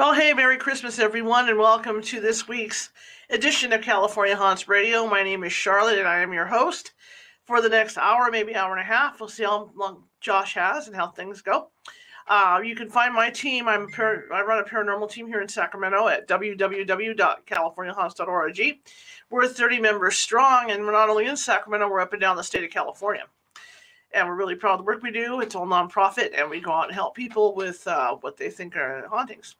Well, hey, Merry Christmas, everyone, and welcome to this week's edition of California Haunts Radio. My name is Charlotte, and I am your host for the next hour, maybe hour and a half. We'll see how long Josh has and how things go. Uh, you can find my team. I'm I run a paranormal team here in Sacramento at www.californiahaunts.org. We're 30 members strong, and we're not only in Sacramento, we're up and down the state of California. And we're really proud of the work we do. It's all nonprofit, and we go out and help people with uh, what they think are hauntings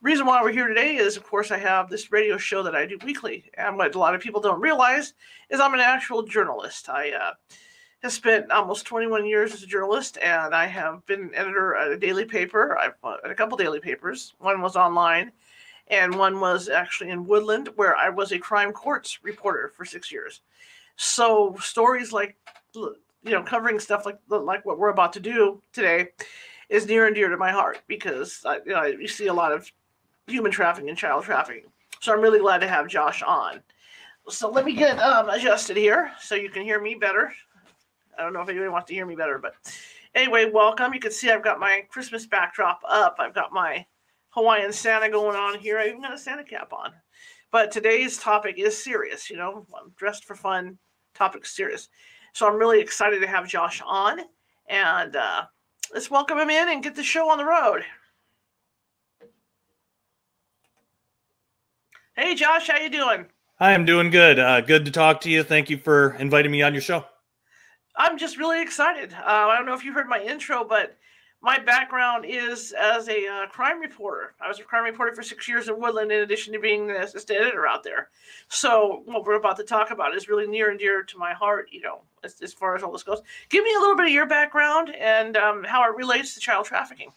reason why we're here today is, of course, I have this radio show that I do weekly, and what a lot of people don't realize is I'm an actual journalist. I uh, have spent almost 21 years as a journalist, and I have been an editor at a daily paper. I've uh, at a couple daily papers. One was online, and one was actually in Woodland, where I was a crime courts reporter for six years. So stories like, you know, covering stuff like like what we're about to do today is near and dear to my heart because I, you know, you see a lot of human trafficking and child trafficking. So I'm really glad to have Josh on. So let me get um, adjusted here so you can hear me better. I don't know if anybody wants to hear me better, but anyway, welcome. You can see I've got my Christmas backdrop up. I've got my Hawaiian Santa going on here. I even got a Santa cap on. But today's topic is serious. You know, I'm dressed for fun. Topic serious. So I'm really excited to have Josh on, and uh, let's welcome him in and get the show on the road. Hey, Josh, how you doing? Hi, I'm doing good. Uh, good to talk to you. Thank you for inviting me on your show. I'm just really excited. Uh, I don't know if you heard my intro, but my background is as a uh, crime reporter. I was a crime reporter for six years in Woodland, in addition to being the assistant editor out there. So what we're about to talk about is really near and dear to my heart. You know, as, as far as all this goes. Give me a little bit of your background and um, how it relates to child trafficking.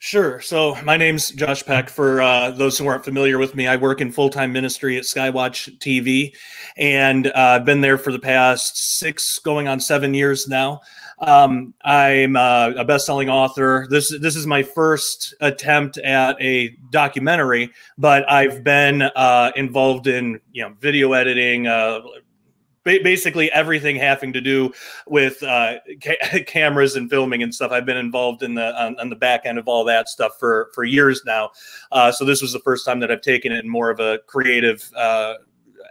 Sure. So my name's Josh Peck. For uh, those who aren't familiar with me, I work in full time ministry at Skywatch TV, and uh, I've been there for the past six, going on seven years now. Um, I'm uh, a best selling author. This this is my first attempt at a documentary, but I've been uh, involved in you know video editing, uh, basically everything having to do with uh, ca- cameras and filming and stuff. I've been involved in the on, on, the back end of all that stuff for for years now. Uh, so this was the first time that I've taken it in more of a creative uh,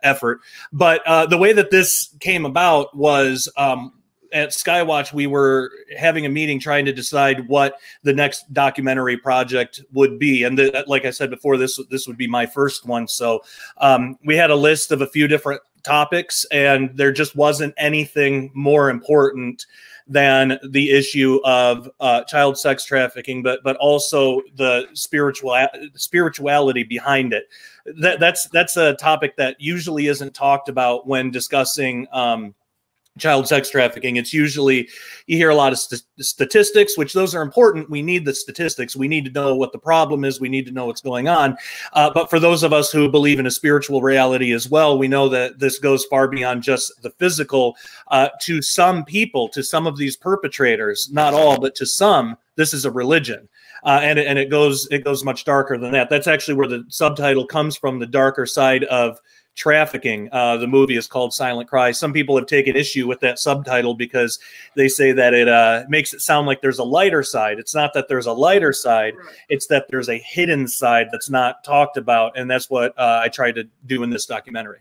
effort. But uh, the way that this came about was. Um, at Skywatch, we were having a meeting trying to decide what the next documentary project would be, and the, like I said before, this this would be my first one. So um, we had a list of a few different topics, and there just wasn't anything more important than the issue of uh, child sex trafficking, but but also the spiritual spirituality behind it. That, that's that's a topic that usually isn't talked about when discussing. Um, child sex trafficking it's usually you hear a lot of st- statistics which those are important. We need the statistics. We need to know what the problem is. We need to know what's going on. Uh, but for those of us who believe in a spiritual reality as well we know that this goes far beyond just the physical uh, to some people to some of these perpetrators not all but to some this is a religion. Uh, and, and it goes it goes much darker than that. That's actually where the subtitle comes from the darker side of trafficking. Uh, the movie is called Silent Cry. Some people have taken issue with that subtitle because they say that it uh, makes it sound like there's a lighter side. It's not that there's a lighter side, it's that there's a hidden side that's not talked about. And that's what uh, I tried to do in this documentary.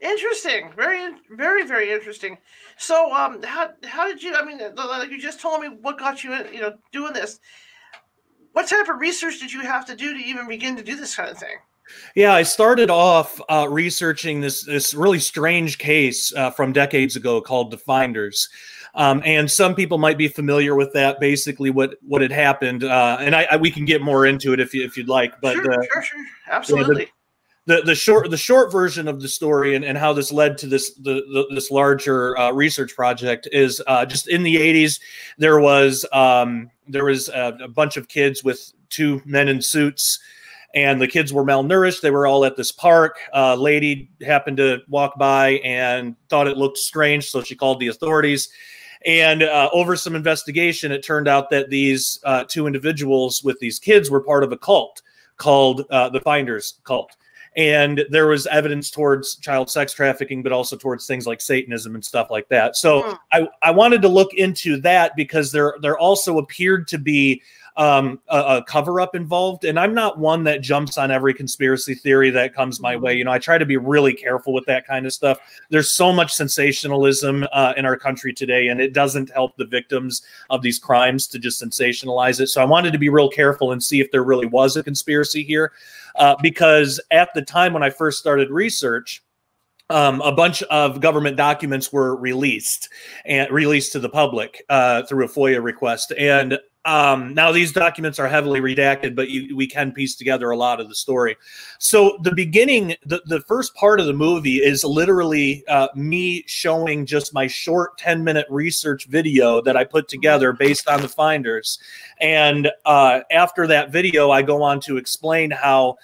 Interesting. Very, very, very interesting. So, um, how, how did you, I mean, like you just told me what got you, you know, doing this. What type of research did you have to do to even begin to do this kind of thing? Yeah, I started off uh, researching this this really strange case uh, from decades ago called the Finders. Um, and some people might be familiar with that. Basically, what what had happened, uh, and I, I, we can get more into it if you if you'd like. But sure, uh, sure, sure, absolutely. The, the, the short the short version of the story and, and how this led to this the, the this larger uh, research project is uh, just in the 80s there was um, there was a, a bunch of kids with two men in suits and the kids were malnourished. They were all at this park. A lady happened to walk by and thought it looked strange, so she called the authorities. And uh, over some investigation, it turned out that these uh, two individuals with these kids were part of a cult called uh, the Finders Cult. And there was evidence towards child sex trafficking, but also towards things like Satanism and stuff like that. So mm. I, I wanted to look into that because there there also appeared to be um, a, a cover up involved. And I'm not one that jumps on every conspiracy theory that comes my way. You know, I try to be really careful with that kind of stuff. There's so much sensationalism uh, in our country today, and it doesn't help the victims of these crimes to just sensationalize it. So I wanted to be real careful and see if there really was a conspiracy here. Uh, because at the time when I first started research, um, a bunch of government documents were released and released to the public uh, through a FOIA request. And um, now these documents are heavily redacted, but you, we can piece together a lot of the story. So the beginning, the, the first part of the movie is literally uh, me showing just my short 10 minute research video that I put together based on the finders. And uh, after that video, I go on to explain how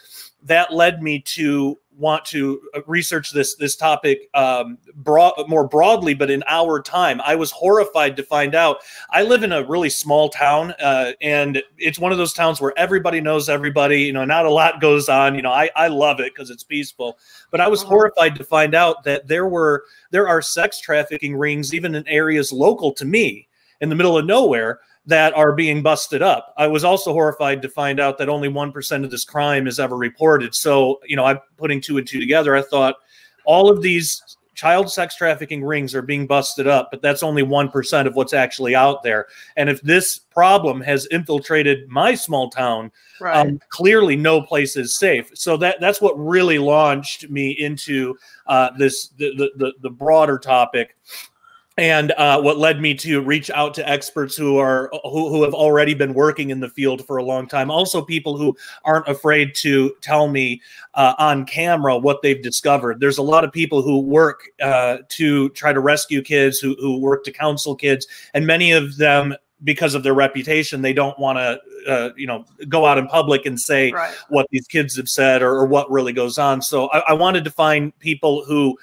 that led me to want to uh, research this this topic um, broad, more broadly, but in our time, I was horrified to find out. I live in a really small town, uh, and it's one of those towns where everybody knows everybody. You know, not a lot goes on. You know, I I love it because it's peaceful. But I was uh-huh. horrified to find out that there were there are sex trafficking rings even in areas local to me in the middle of nowhere that are being busted up. I was also horrified to find out that only 1% of this crime is ever reported. So, you know, I'm putting two and two together. I thought all of these child sex trafficking rings are being busted up, but that's only 1% of what's actually out there. And if this problem has infiltrated my small town, right. um, clearly no place is safe. So that that's what really launched me into uh, this the, the, the broader topic and uh, what led me to reach out to experts who are who, who have already been working in the field for a long time. Also people who aren't afraid to tell me uh, on camera what they've discovered. There's a lot of people who work uh, to try to rescue kids who, who work to counsel kids. And many of them because of their reputation they don't want to uh, you know go out in public and say right. what these kids have said or, or, what really goes on. So I, I wanted to find people who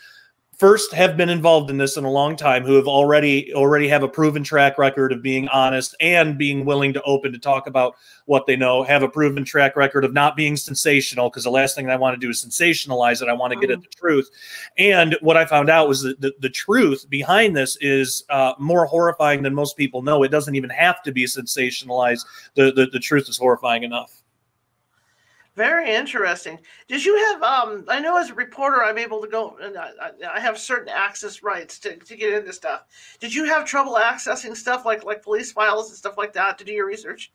first have been involved in this in a long time who have already already have a proven track record of being honest and being willing to open to talk about what they know have a proven track record of not being sensational because the last thing i want to do is sensationalize it i want to get at the truth. And what i found out was that the, the truth behind this is uh, more horrifying than most people know. It doesn't even have to be sensationalized. The, the, the truth is horrifying enough very interesting. Did you have? Um, I know as a reporter, I'm able to go and I, I, have certain access rights to, to get into stuff. Did you have trouble accessing stuff like like police files and stuff like that to do your research?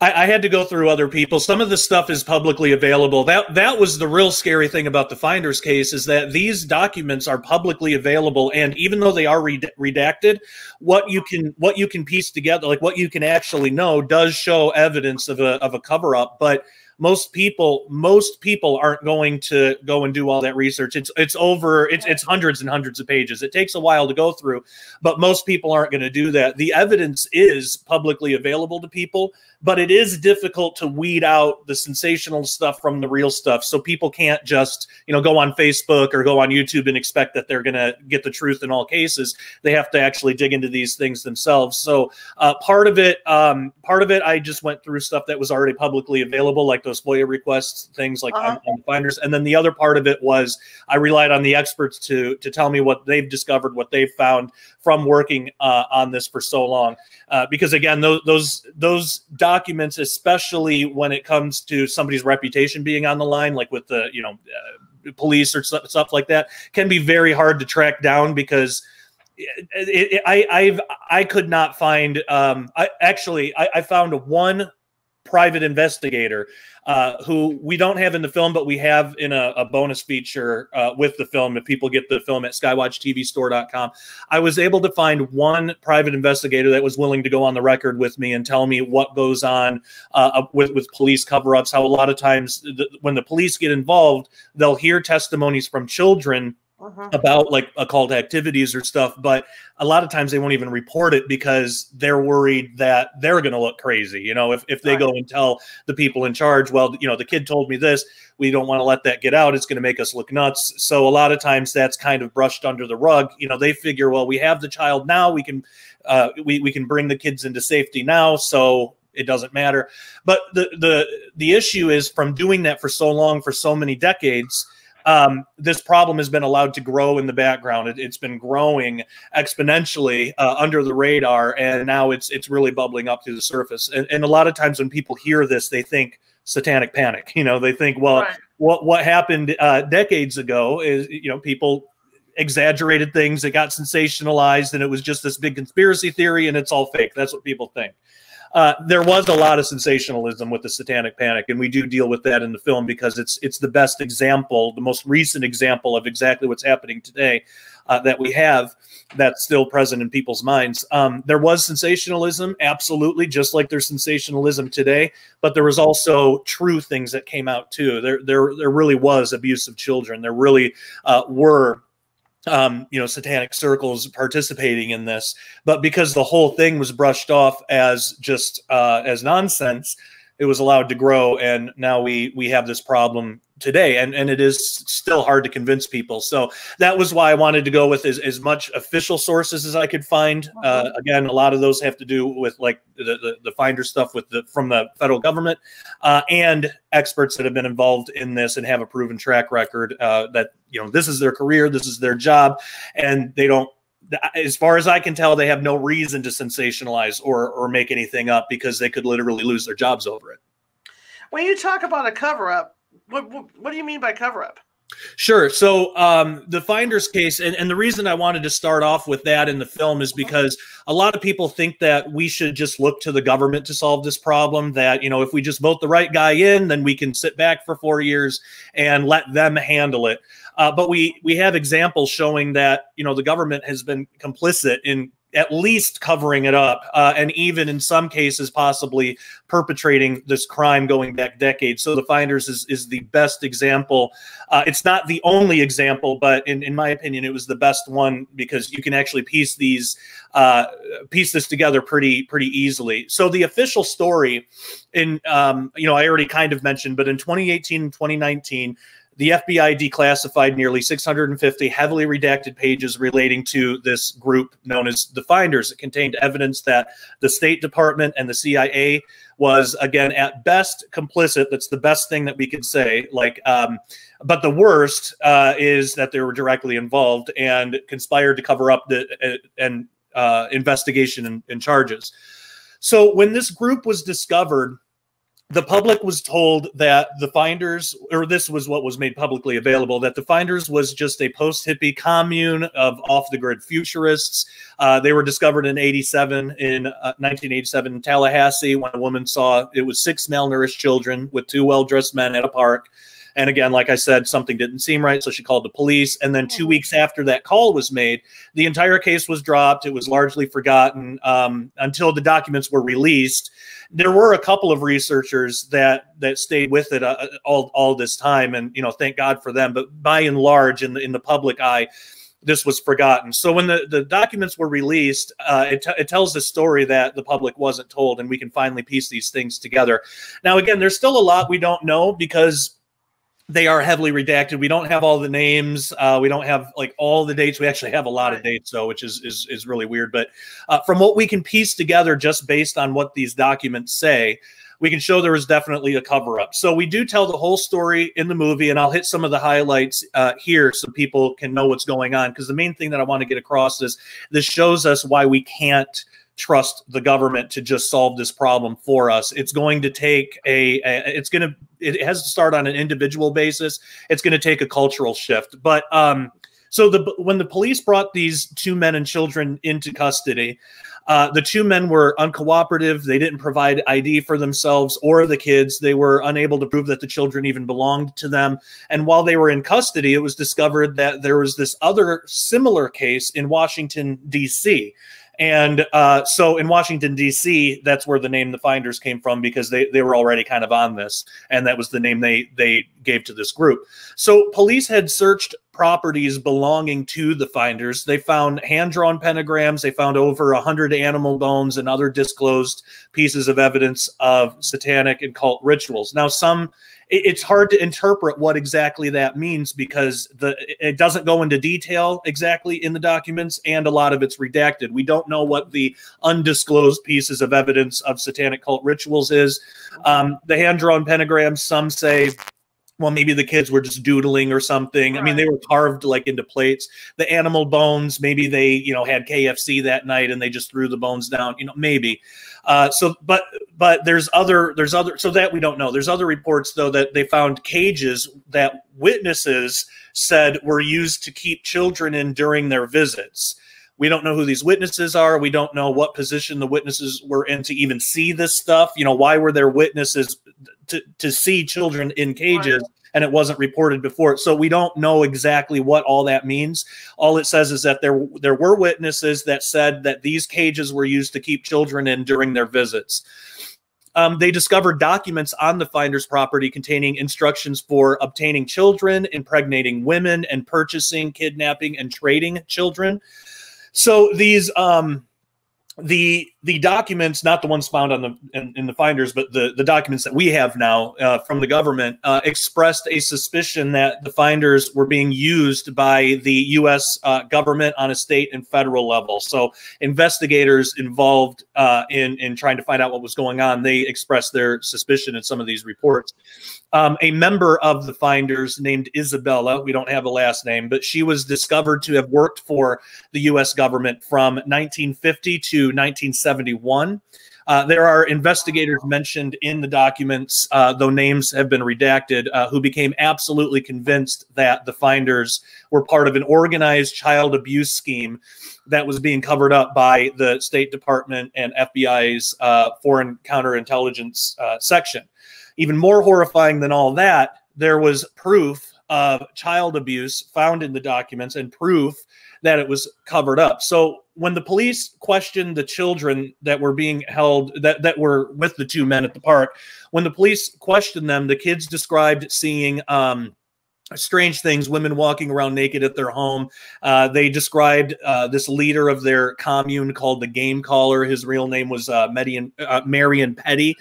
I, I had to go through other people. Some of the stuff is publicly available. That that was the real scary thing about the Finders case is that these documents are publicly available, and even though they are redacted, what you can what you can piece together, like what you can actually know, does show evidence of a of a cover up, but most people most people aren't going to go and do all that research. It's it's over it's it's hundreds and hundreds of pages. It takes a while to go through but most people aren't going to do that. The evidence is publicly available to people but it is difficult to weed out the sensational stuff from the real stuff. So people can't just you know go on facebook or go on youtube and expect that they're going to get the truth in all cases. They have to actually dig into these things themselves. So uh, part of it um, part of it i just went through stuff that was already publicly available like those foia requests things like uh-huh. on, on finders. And then the other part of it was i relied on the experts to to tell me what they've discovered what they've found from working uh, on this for so long. Uh, because again those those those documents, especially when it comes to somebody's reputation being on the line, like with the you know uh, police or stuff, stuff like that, can be very hard to track down because. It, it, I I've I could not find. Um, I actually I, I found one private investigator uh, who we don't have in the film, but we have in a, a bonus feature uh, with the film. If people get the film at skywatchtvstore.com, I was able to find one private investigator that was willing to go on the record with me and tell me what goes on uh, with, with police cover ups. How a lot of times when the police get involved, they'll hear testimonies from children uh-huh. about like occult activities or stuff but a lot of times they won't even report it because they're worried that they're going to look crazy you know if, if they right. go and tell the people in charge well you know the kid told me this we don't want to let that get out it's going to make us look nuts so a lot of times that's kind of brushed under the rug you know they figure well we have the child now we can uh, we, we can bring the kids into safety now so it doesn't matter but the the the issue is from doing that for so long for so many decades um, this problem has been allowed to grow in the background. It, has been growing exponentially uh, under the radar, and now it's it's really bubbling up to the surface. And, and, a lot of times when people hear this, they think satanic panic. You know, they think, well, right. what what happened uh, decades ago is you know people exaggerated things, it got sensationalized, and it was just this big conspiracy theory, and it's all fake. That's what people think uh, there was a lot of sensationalism with the Satanic Panic, and we do deal with that in the film because it's it's the best example, the most recent example of exactly what's happening today uh, that we have that's still present in people's minds. Um, there was sensationalism, absolutely, just like there's sensationalism today, but there was also true things that came out too. There there there really was abuse of children. There really uh, were um, you know, satanic circles participating in this. But because the whole thing was brushed off as just uh, as nonsense, it was allowed to grow, and now we we have this problem today and and it is still hard to convince people so that was why i wanted to go with as, as much official sources as i could find uh, uh-huh. again a lot of those have to do with like the, the, the finder stuff with the from the federal government uh, and experts that have been involved in this and have a proven track record uh, that you know this is their career this is their job and they don't as far as I can tell, they have no reason to sensationalize or or make anything up because they could literally lose their jobs over it. When you talk about a cover up, what, what, do you mean by cover up? Sure. So um, the Finders case, and, and the reason I wanted to start off with that in the film is because a lot of people think that we should just look to the government to solve this problem. That you know, if we just vote the right guy in, then we can sit back for four years and let them handle it. Uh, but we we have examples showing that you know the government has been complicit in at least covering it up, uh, and even in some cases, possibly perpetrating this crime going back decades. So the Finders is, is the best example. Uh, it's not the only example, but in, in my opinion, it was the best one because you can actually piece these uh, piece this together pretty pretty easily. So the official story, in um, you know, I already kind of mentioned, but in 2018 and 2019 the FBI declassified nearly 650 heavily redacted pages relating to this group known as the Finders. It contained evidence that the State Department and the CIA was, again, at best complicit. That's the best thing that we could say. Like, um, but the worst uh, is that they were directly involved and conspired to cover up the uh, and uh, investigation and, and charges. So when this group was discovered the public was told that the finders or this was what was made publicly available that the finders was just a post-hippie commune of off-the-grid futurists. Uh, they were discovered in 87 in uh, 1987 in tallahassee when a woman saw it was six malnourished children with two well-dressed men at a park and again, like I said, something didn't seem right. So she called the police. And then two weeks after that call was made, the entire case was dropped. It was largely forgotten um, until the documents were released. There were a couple of researchers that that stayed with it uh, all, all this time. And, you know, thank God for them. But by and large, in the, in the public eye, this was forgotten. So when the, the documents were released, uh, it, it tells the story that the public wasn't told, and we can finally piece these things together. Now, again, there's still a lot we don't know because they are heavily redacted. We don't have all the names. Uh, we don't have like all the dates. We actually have a lot of dates, though, which is is, is really weird. But uh, from what we can piece together, just based on what these documents say, we can show there was definitely a cover up. So we do tell the whole story in the movie, and I'll hit some of the highlights uh, here so people can know what's going on. Because the main thing that I want to get across is this shows us why we can't trust the government to just solve this problem for us. It's going to take a, a it's going to it has to start on an individual basis. It's going to take a cultural shift. But um So the when the police brought these two men and children into custody, uh, the two men were uncooperative. They didn't provide ID for themselves or the kids. They were unable to prove that the children even belonged to them. And while they were in custody, it was discovered that there was this other similar case in Washington, D.C. And uh, so in Washington, D.C., that's where the name the Finders came from because they, they were already kind of on this. And that was the name they, they gave to this group. So police had searched properties belonging to the Finders. They found hand drawn pentagrams. They found over 100 animal bones and other disclosed pieces of evidence of satanic and cult rituals. Now, some it's hard to interpret what exactly that means because the it doesn't go into detail exactly in the documents and a lot of it's redacted. We don't know what the undisclosed pieces of evidence of satanic cult rituals is. Um, the hand drawn pentagrams, some say well, maybe the kids were just doodling or something. I mean, they were carved like into plates. The animal bones, maybe they, you know, had KFC that night and they just threw the bones down. You know, maybe. Uh, so, but but there's other there's other so that we don't know. There's other reports though that they found cages that witnesses said were used to keep children in during their visits. We don't know who these witnesses are. We don't know what position the witnesses were in to even see this stuff. You know, why were there witnesses to, to see children in cages? Right and it wasn't reported before. So we don't know exactly what all that means. All it says is that there there were witnesses that said that these cages were used to keep children in during their visits. Um, they discovered documents on the finder's property containing instructions for obtaining children, impregnating women, and purchasing, kidnapping, and trading children. So these um, the the documents, not the ones found on the in, in, the finders, but the the documents that we have now uh, from the government uh, expressed a suspicion that the finders were being used by the U.S. Uh, government on a state and federal level. So investigators involved uh, in in trying to find out what was going on, they expressed their suspicion in some of these reports. Um, a member of the finders named Isabella, we don't have a last name, but she was discovered to have worked for the U.S. government from 1950 to 1971. Uh, there are investigators mentioned in the documents, uh, though names have been redacted, uh, who became absolutely convinced that the finders were part of an organized child abuse scheme that was being covered up by the State Department and FBI's uh, Foreign Counterintelligence uh, section. Even more horrifying than all that, there was proof of child abuse found in the documents and proof that it was covered up. So when the police questioned the children that were being held that, that were with the two men at the park, when the police questioned them, the kids described seeing um, strange things women walking around naked at their home uh, they described uh, this leader of their commune called the game caller his real name was uh, Median, uh, Marion Pettie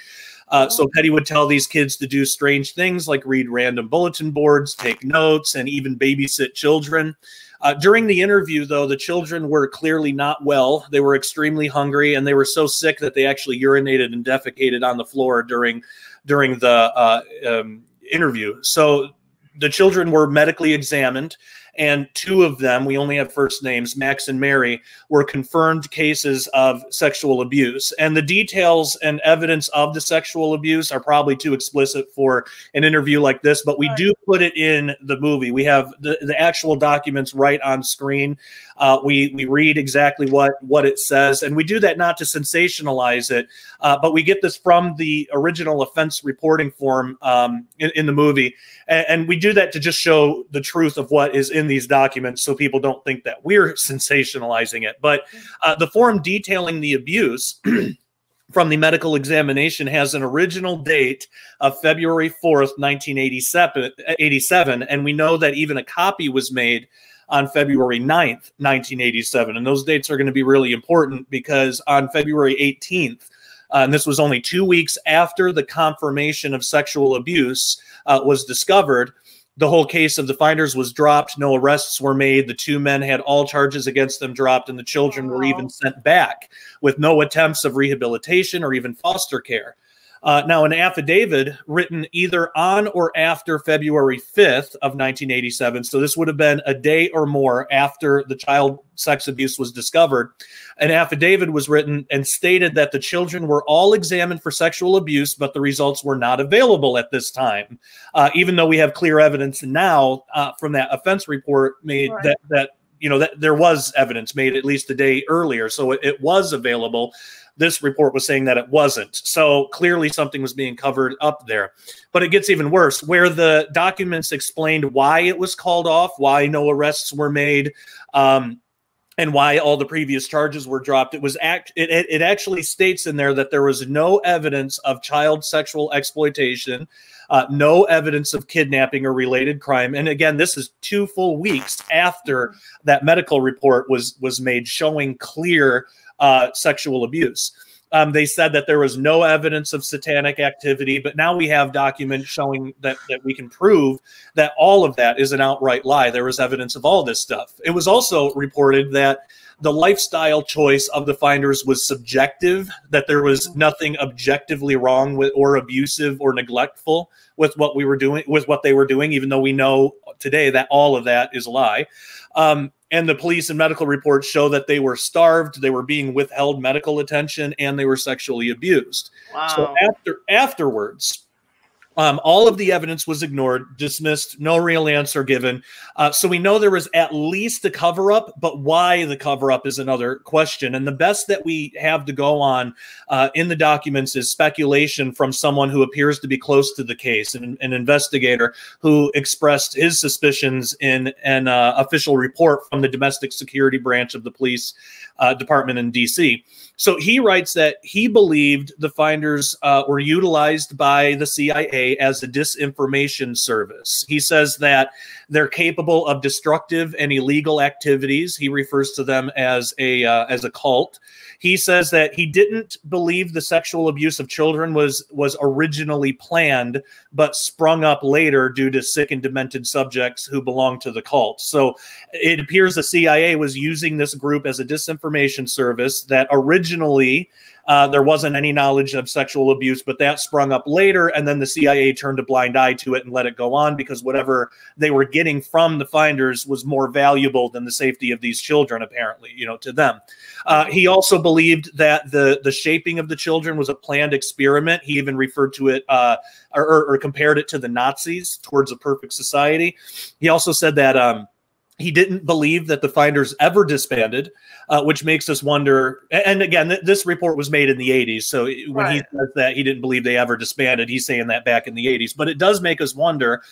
uh, so Pettie would tell these kids to do strange things like read random bulletin boards, take notes, and even babysit children. Uh, during the interview, though, the children were clearly not well. They were extremely hungry, and they were so sick that they actually urinated and defecated on the floor during during the uh, um, interview. So the children were medically examined and two of them, we only have first names, Max and Mary, were confirmed cases of sexual abuse. And the details and evidence of the sexual abuse are probably too explicit for an interview like this, but we do put it in the movie. We have the, the actual documents right on screen. Uh, we we read exactly what what it says, and we do that not to sensationalize it, uh, but we get this from the original offense reporting form um, in, in, the movie, and, and we do that to just show the truth of what is in these documents so people don't think that we're sensationalizing it. But uh, the form detailing the abuse from the medical examination has an original date of February 4th, 1987, and we know that even a copy was made on February 9th, 1987. And those dates are going to be really important because on February 18th, uh, and this was only two weeks after the confirmation of sexual abuse uh, was discovered, the whole case of the finders was dropped. No arrests were made. The two men had all charges against them dropped, and the children were even sent back with no attempts of rehabilitation or even foster care. Uh, now, an affidavit written either on or after February 5th of 1987, so this would have been a day or more after the child sex abuse was discovered, an affidavit was written and stated that the children were all examined for sexual abuse, but the results were not available at this time. Uh, even though we have clear evidence now uh, from that offense report made right. that that you know that there was evidence made at least a day earlier, so it, it was available this report was saying that it wasn't. So clearly something was being covered up there. But it gets even worse, where the documents explained why it was called off, why no arrests were made. Um, and why all the previous charges were dropped. It was act it, it, actually states in there that there was no evidence of child sexual exploitation, uh, no evidence of kidnapping or related crime. And again, this is two full weeks after that medical report was was made showing clear uh, sexual abuse. Um, they said that there was no evidence of satanic activity, but now we have documents showing that, that we can prove that all of that is an outright lie. There was evidence of all this stuff. It was also reported that the lifestyle choice of the finders was subjective, that there was nothing objectively wrong with or abusive or neglectful with what we were doing, with what they were doing, even though we know today that all of that is a lie. Um, and the police and medical reports show that they were starved, they were being withheld medical attention, and they were sexually abused. Wow. So after afterwards, um, all of the evidence was ignored, dismissed, no real answer given. Uh, so we know there was at least a cover up, but why the cover up is another question. And the best that we have to go on uh, in the documents is speculation from someone who appears to be close to the case, an, an investigator who expressed his suspicions in an uh, official report from the domestic security branch of the police uh, department in DC. So he writes that he believed the finders uh, were utilized by the CIA as a disinformation service. He says that they're capable of destructive and illegal activities. He refers to them as a uh, as a cult. He says that he didn't believe the sexual abuse of children was was originally planned, but sprung up later due to sick and demented subjects who belonged to the cult. So it appears the CIA was using this group as a disinformation service that originally uh, there wasn't any knowledge of sexual abuse, but that sprung up later. And then the CIA turned a blind eye to it and let it go on because whatever they were getting from the finders was more valuable than the safety of these children, apparently, you know, to them. Uh, he also believed that the, the shaping of the children was a planned experiment. He even referred to it uh, or, or, compared it to the Nazis towards a perfect society. He also said that. Um, he didn't believe that the finders ever disbanded, uh, which makes us wonder. And again, th- this report was made in the 80s. So when right. he says that he didn't believe they ever disbanded, he's saying that back in the 80s. But it does make us wonder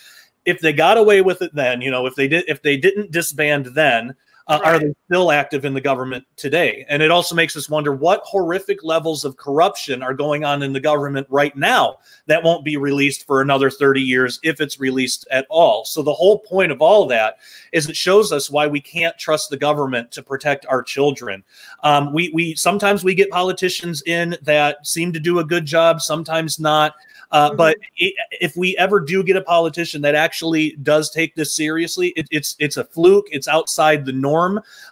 if they got away with it then, you know, if they did, if they didn't disband then, uh, right. are they still active in the government today? And it also makes us wonder what horrific levels of corruption are going on in the government right now that won't be released for another 30 years if it's released at all. So the whole point of all that is it shows us why we can't trust the government to protect our children. Um, we we sometimes we get politicians in that seem to do a good job, sometimes not. Uh, mm-hmm. But if we ever do get a politician that actually does take this seriously, it, it's it's a fluke. It's outside the norm,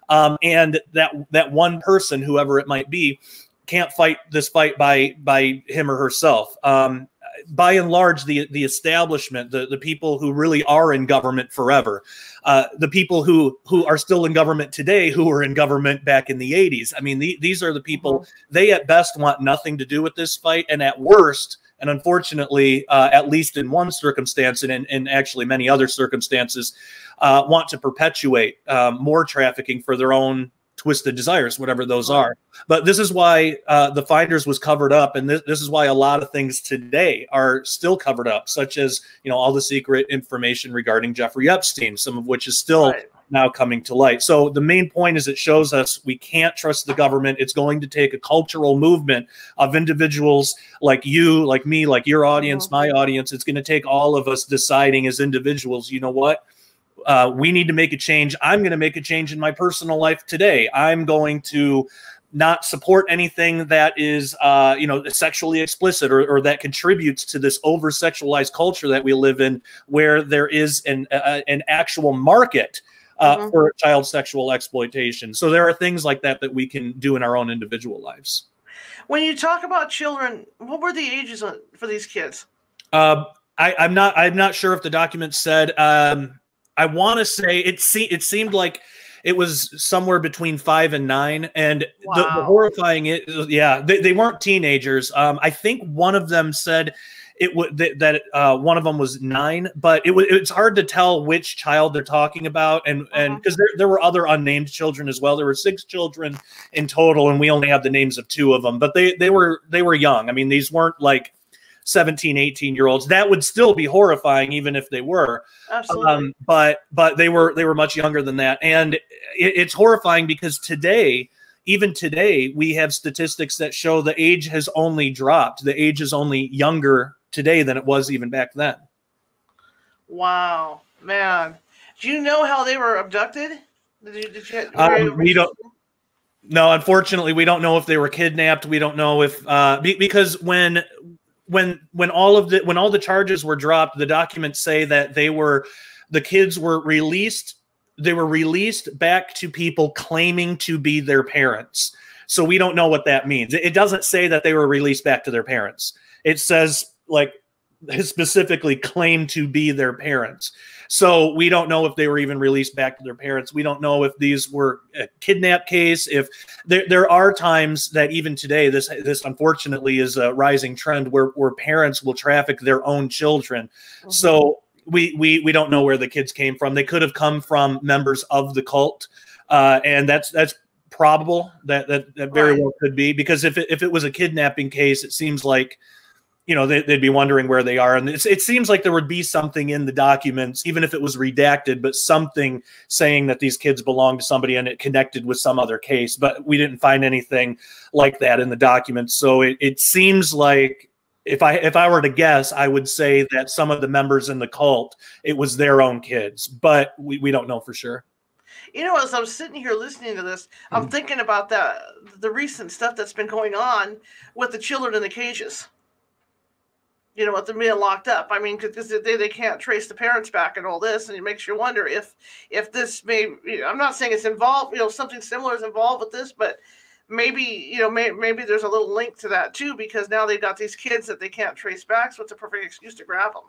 um, and that that one person, whoever it might be, can't fight this fight by by him or herself. Um, by and large, the the establishment, the, the people who really are in government forever, uh, the people who who are still in government today, who were in government back in the 80s. I mean, the, these are the people. Mm-hmm. They at best want nothing to do with this fight, and at worst, and unfortunately, uh, at least in one circumstance and in, in actually many other circumstances, uh, want to perpetuate um, more trafficking for their own twisted desires, whatever those are. But this is why uh, the finders was covered up, and this, this is why a lot of things today are still covered up, such as you know all the secret information regarding Jeffrey Epstein, some of which is still right now coming to light. So the main point is it shows us we can't trust the government. It's going to take a cultural movement of individuals like you, like me, like your audience, mm-hmm. my audience. It's going to take all of us deciding as individuals, you know what? Uh, we need to make a change. I'm going to make a change in my personal life today. I'm going to not support anything that is uh, you know sexually explicit or, or, that contributes to this over sexualized culture that we live in where there is an, uh, an actual market uh, mm-hmm. for child sexual exploitation. So there are things like that that we can do in our own individual lives. When you talk about children, what were the ages for these kids? Uh, I, I'm not. I'm not sure if the document said. Um, I want to say it. Se- it seemed like it was somewhere between five and nine. And wow. the, the, horrifying it, yeah, they, they weren't teenagers. Um, I think one of them said it would that, that uh, one of them was nine, but it was it's hard to tell which child they're talking about, and uh-huh. and because there there were other unnamed children as well. There were six children in total, and we only have the names of two of them, but they they were they were young. I mean, these weren't like 17 18 year olds that would still be horrifying even if they were Absolutely. Um, but but they were they were much younger than that and it, it's horrifying because today even today we have statistics that show the age has only dropped the age is only younger today than it was even back then wow man do you know how they were abducted did you, did you, um, we don't no unfortunately we don't know if they were kidnapped we don't know if uh, be, because when when when all of the when all the charges were dropped, the documents say that they were the kids were released. They were released back to people claiming to be their parents. So we don't know what that means. It doesn't say that they were released back to their parents. It says like specifically claim to be their parents. So we don't know if they were even released back to their parents. We don't know if these were a kidnap case. If there, there are times that even today, this this unfortunately is a rising trend where where parents will traffic their own children. Mm-hmm. So we we we don't know where the kids came from. They could have come from members of the cult, uh, and that's that's probable that that, that very right. well could be because if it, if it was a kidnapping case, it seems like you know they, would be wondering where they are. And it seems like there would be something in the documents even if it was redacted but something saying that these kids belong to somebody and it connected with some other case. But we didn't find anything like that in the documents. So it, it seems like if i if i were to guess i would say that some of the members in the cult it was their own kids but we, we don't know for sure. You know, as I'm sitting here listening to this, I'm mm-hmm. thinking about that the recent stuff that's been going on with the children in the cages you know, with them being locked up. I mean, because they, they can't trace the parents back and all this, and it makes you wonder if if this may. You know, I'm not saying it's involved. You know, something similar is involved with this, but maybe you know may, maybe there's a little link to that too because now they've got these kids that they can't trace back, so it's a perfect excuse to grab them.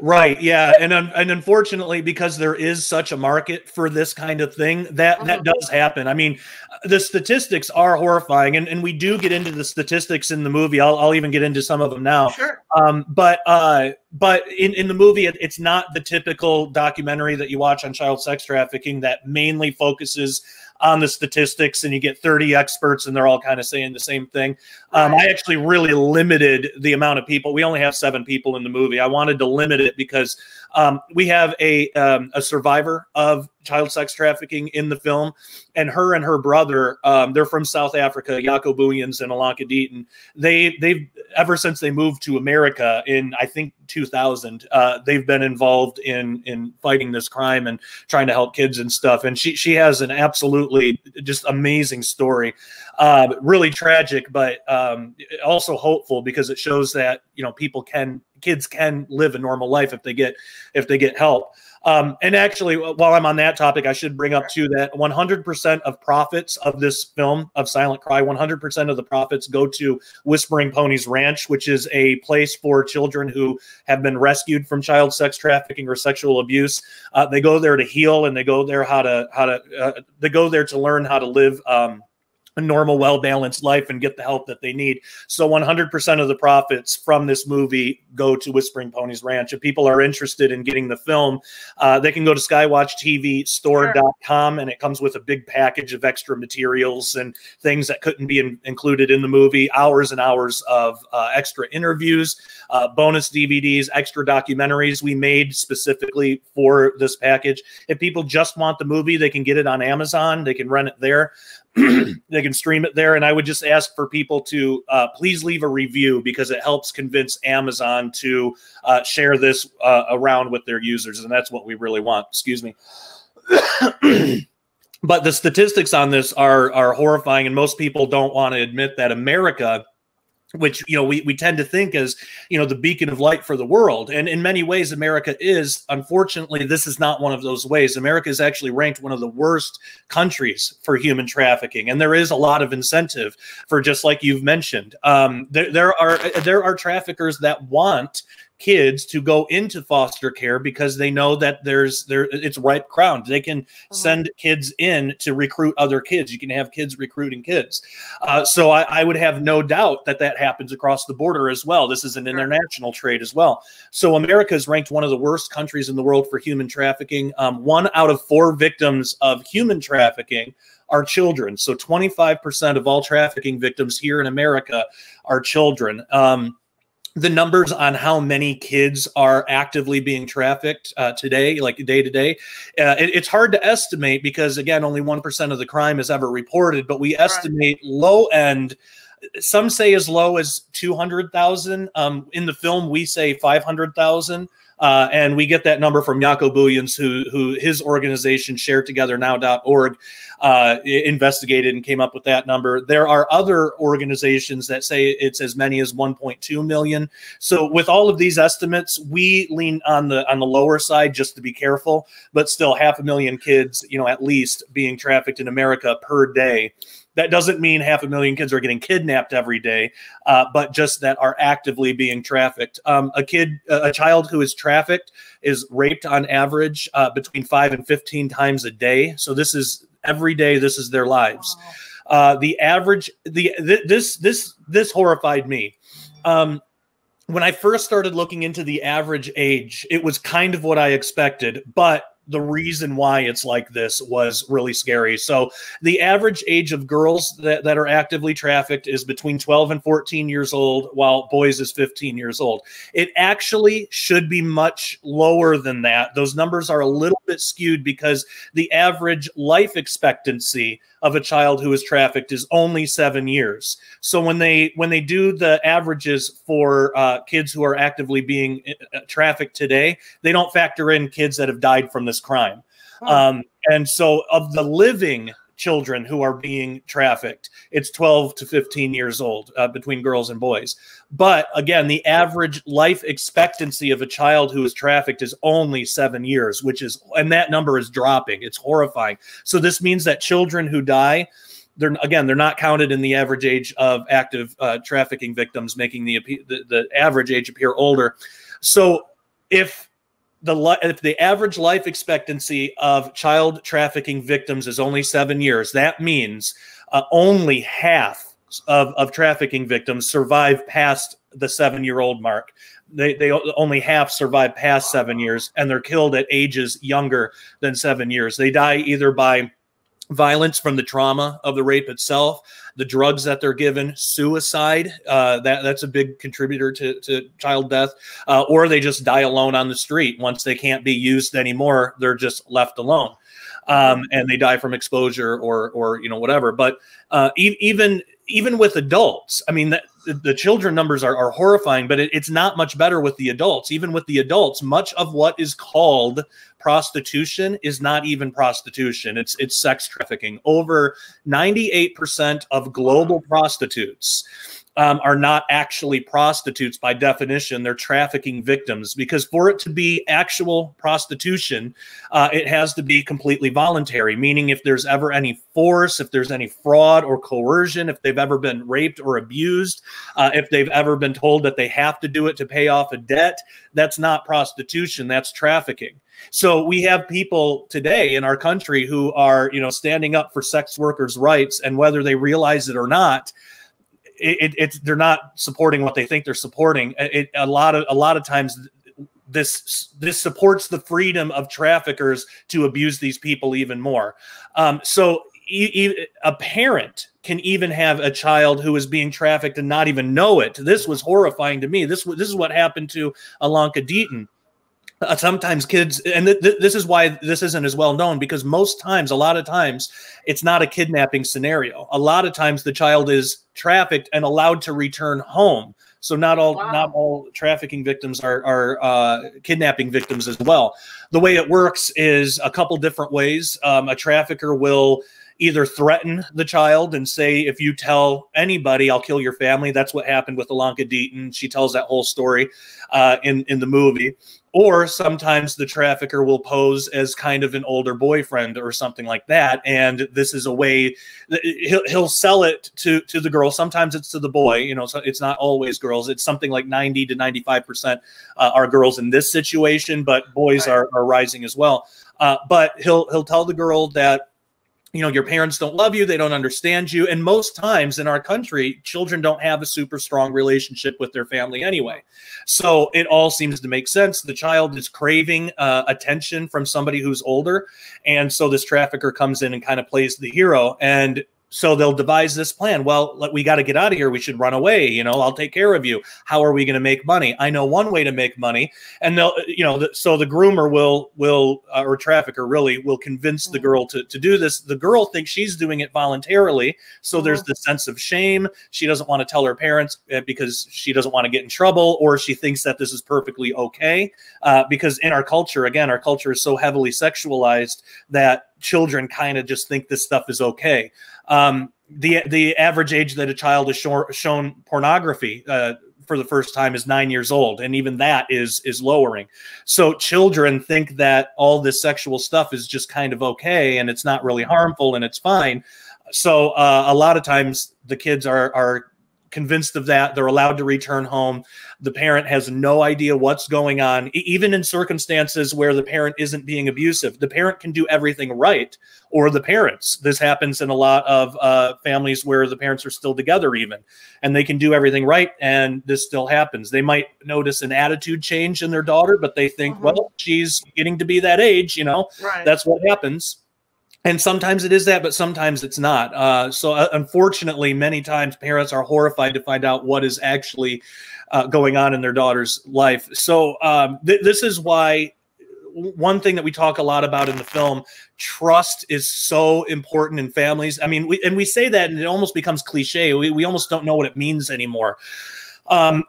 Right. Yeah. And and unfortunately, because there is such a market for this kind of thing, that that mm-hmm. does happen. I mean, the statistics are horrifying, and, and we do get into the statistics in the movie. I'll, I'll even get into some of them now. Sure. Um, but uh, but in, in the movie, it, it's not the typical documentary that you watch on child sex trafficking that mainly focuses on the statistics and you get 30 experts and they're all kind of saying the same thing. Um, I actually really limited the amount of people. We only have seven people in the movie. I wanted to limit it because um, we have a um, a survivor of child sex trafficking in the film, and her and her brother, um, they're from South Africa, Jaco Booyens and Alanka Deaton. They they've ever since they moved to America in I think 2000, uh, they've been involved in in fighting this crime and trying to help kids and stuff. And she she has an absolutely just amazing story, uh, really tragic, but um, also hopeful because it shows that you know people can kids can live a normal life if they get if they get help. Um, and actually, while I'm on that topic, I should bring up too that 100% of profits of this film of Silent Cry, 100% of the profits go to Whispering Ponies Ranch, which is a place for children who have been rescued from child sex trafficking or sexual abuse. Uh, they go there to heal, and they go there how to how to uh, they go there to learn how to live. Um, a normal, well balanced life and get the help that they need. So 100% of the profits from this movie go to Whispering Ponies Ranch. If people are interested in getting the film, uh, they can go to skywatchtvstore.com and it comes with a big package of extra materials and things that couldn't be in, included in the movie, hours and hours of uh, extra interviews, uh, bonus DVDs, extra documentaries we made specifically for this package. If people just want the movie, they can get it on Amazon, they can rent it there. they can stream it there. And I would just ask for people to uh, please leave a review because it helps convince Amazon to uh, share this uh, around with their users. And that's what we really want. Excuse me. but the statistics on this are are horrifying, and most people don't want to admit that America which you know we, we tend to think as you know the beacon of light for the world. And in many ways america is unfortunately this is not one of those ways. America is actually ranked one of the worst countries for human trafficking. And there is a lot of incentive for just like you've mentioned um, there, there are there are traffickers that want kids to go into foster care because they know that there's there it's ripe ground. They can mm-hmm. send kids in to recruit other kids. You can have kids recruiting kids. Uh, so I, I, would have no doubt that that happens across the border as well. This is an international trade as well. So America is ranked one of the worst countries in the world for human trafficking. Um, one out of four victims of human trafficking are children. So 25% of all trafficking victims here in America are children. Um, the numbers on how many kids are actively being trafficked uh, today, like day to day, uh, it, it's hard to estimate because, again, only 1% of the crime is ever reported, but we estimate low end. Some say as low as 200,000. Um, in the film, we say 500,000. Uh, and we get that number from Jaco Booyens, who, who his organization, ShareTogetherNow.org, uh, investigated and came up with that number. There are other organizations that say it's as many as 1.2 million. So with all of these estimates, we lean on the on the lower side just to be careful, but still half a million kids, you know, at least being trafficked in America per day. That doesn't mean half a million kids are getting kidnapped every day, uh, but just that are actively being trafficked. Um, a kid, a child who is trafficked is raped on average uh, between five and 15 times a day. So this is every day. This is their lives. Uh, the average, the th- this this this horrified me. Um, when I first started looking into the average age, it was kind of what I expected, but the reason why it's like this was really scary. So the average age of girls that, that are actively trafficked is between 12 and 14 years old, while boys is 15 years old. It actually should be much lower than that. Those numbers are a little bit skewed because the average life expectancy of a child who is trafficked is only seven years. So when they when they do the averages for uh, kids who are actively being uh, trafficked today, they don't factor in kids that have died from this crime. Um, and so of the living children who are being trafficked. It's 12 to 15 years old uh, between girls and boys. But again, the average life expectancy of a child who is trafficked is only seven years, which is, and that number is dropping. It's horrifying. So this means that children who die, they're again they're not counted in the average age of active uh, trafficking victims, making the, the the average age appear older. So if the if the average life expectancy of child trafficking victims is only seven years, that means uh, only half of, of trafficking victims survive past the seven year old mark. They, they only half survive past seven years, and they're killed at ages younger than seven years. They die either by violence from the trauma of the rape itself, the drugs that they're given, suicide. Uh, that that's a big contributor to, to child death, uh, or they just die alone on the street once they can't be used anymore. They're just left alone, um, and they die from exposure or or you know whatever. But uh, e- even even with adults, I mean, the, the children numbers are, are horrifying, but it, it's not much better with the adults. Even with the adults, much of what is called prostitution is not even prostitution. It's it's sex trafficking. Over 98% of global prostitutes um, are not actually prostitutes by definition. They're trafficking victims because for it to be actual prostitution, uh, it has to be completely voluntary, meaning if there's ever any force, if there's any fraud or coercion, if they've ever been raped or abused, uh, if they've ever been told that they have to do it to pay off a debt, that's not prostitution, that's trafficking. So we have people today in our country who are, you know, standing up for sex workers' rights, and whether they realize it or not, it, it's they're not supporting what they think they're supporting. It, a lot of a lot of times this this supports the freedom of traffickers to abuse these people even more. Um, so e- e- a parent can even have a child who is being trafficked and not even know it. This was horrifying to me. This this is what happened to Alanka Deaton uh, sometimes kids and th- th- this is why this isn't as well known because most times a lot of times it's not a kidnapping scenario a lot of times the child is trafficked and allowed to return home So not all Wow. not all trafficking victims are are uh, kidnapping victims as well. The way it works is a couple different ways. Um, a trafficker will either threaten the child and say, if you tell anybody, I'll kill your family. That's what happened with Alanka Deaton. She tells that whole story uh, in in the movie. Or sometimes the trafficker will pose as kind of an older boyfriend or something like that, and this is a way he'll, he'll sell it to to the girl. Sometimes it's to the boy, you know. So it's not always girls. It's something like ninety to ninety five percent uh, are girls in this situation, but boys are are rising as well. Uh, but he'll he'll tell the girl that you know your parents don't love you they don't understand you and most times in our country children don't have a super strong relationship with their family anyway. So it all seems to make sense. The child is craving uh, attention from somebody who's older and so this trafficker comes in and kind of plays the hero and so they'll devise this plan. Well we got to get out of here. We should run away you know i'll take care of you. How are we going to make money? I know one way to make money and they'll you know the, so the groomer will will uh, or trafficker really will convince the girl to, to do this. The girl thinks she's doing it voluntarily so there's this sense of shame. She doesn't want to tell her parents uh, because she doesn't want to get in trouble or she thinks that this is perfectly okay uh, because in our culture again our culture is so heavily sexualized that children kind of just think this stuff is okay um, the the average age that a child is shown, pornography uh, for the first time is nine years old, and even that is is lowering. So children think that all this sexual stuff is just kind of okay, and it's not really harmful, and it's fine. So uh, a lot of times the kids are are convinced of that. They're allowed to return home. The parent has no idea what's going on, even in circumstances where the parent isn't being abusive. The parent can do everything right, or the parents. This happens in a lot of uh, families where the parents are still together, even, and they can do everything right, and this still happens. They might notice an attitude change in their daughter, but they think, Mhm. well, she's getting to be that age, you know, Right. that's what happens and sometimes it is that but sometimes it's not. Uh, so uh, unfortunately many times parents are horrified to find out what is actually uh, going on in their daughter's life. So um, th- this is why one thing that we talk a lot about in the film trust is so important in families. I mean we, and we say that and it almost becomes cliche. We, we almost don't know what it means anymore. Um,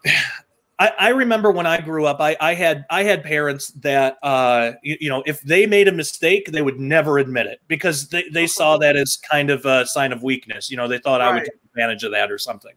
I, I remember when I grew up, I, I had I had parents that uh, you, you know if they made a mistake, they would never admit it because they, they saw that as kind of a sign of weakness. You know, they thought I would take advantage of that or something.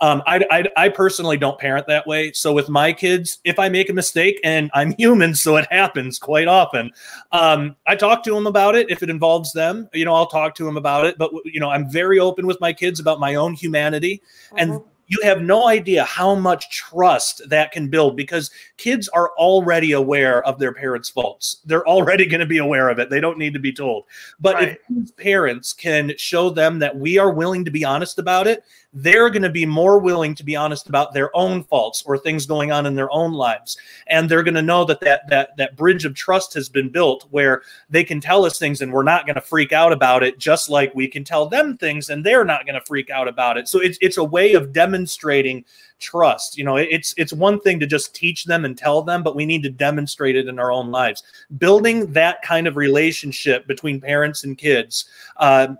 Um, I, I I personally don't parent that way. So with my kids, if I make a mistake, and I'm human, so it happens quite often, um, I talk to them about it. If it involves them, you know, I'll talk to them about it. But you know, I'm very open with my kids about my own humanity and Mhm. You have no idea how much trust that can build because kids are already aware of their parents' faults. They're already going to be aware of it. They don't need to be told. But Right. if parents can show them that we are willing to be honest about it, they're going to be more willing to be honest about their own faults or things going on in their own lives. And they're going to know that that that that bridge of trust has been built where they can tell us things and we're not going to freak out about it just like we can tell them things and they're not going to freak out about it. So it's it's a way of demonstrating trust. You know it's it's one thing to just teach them and tell them but we need to demonstrate it in our own lives. Building that kind of relationship between parents and kids uh,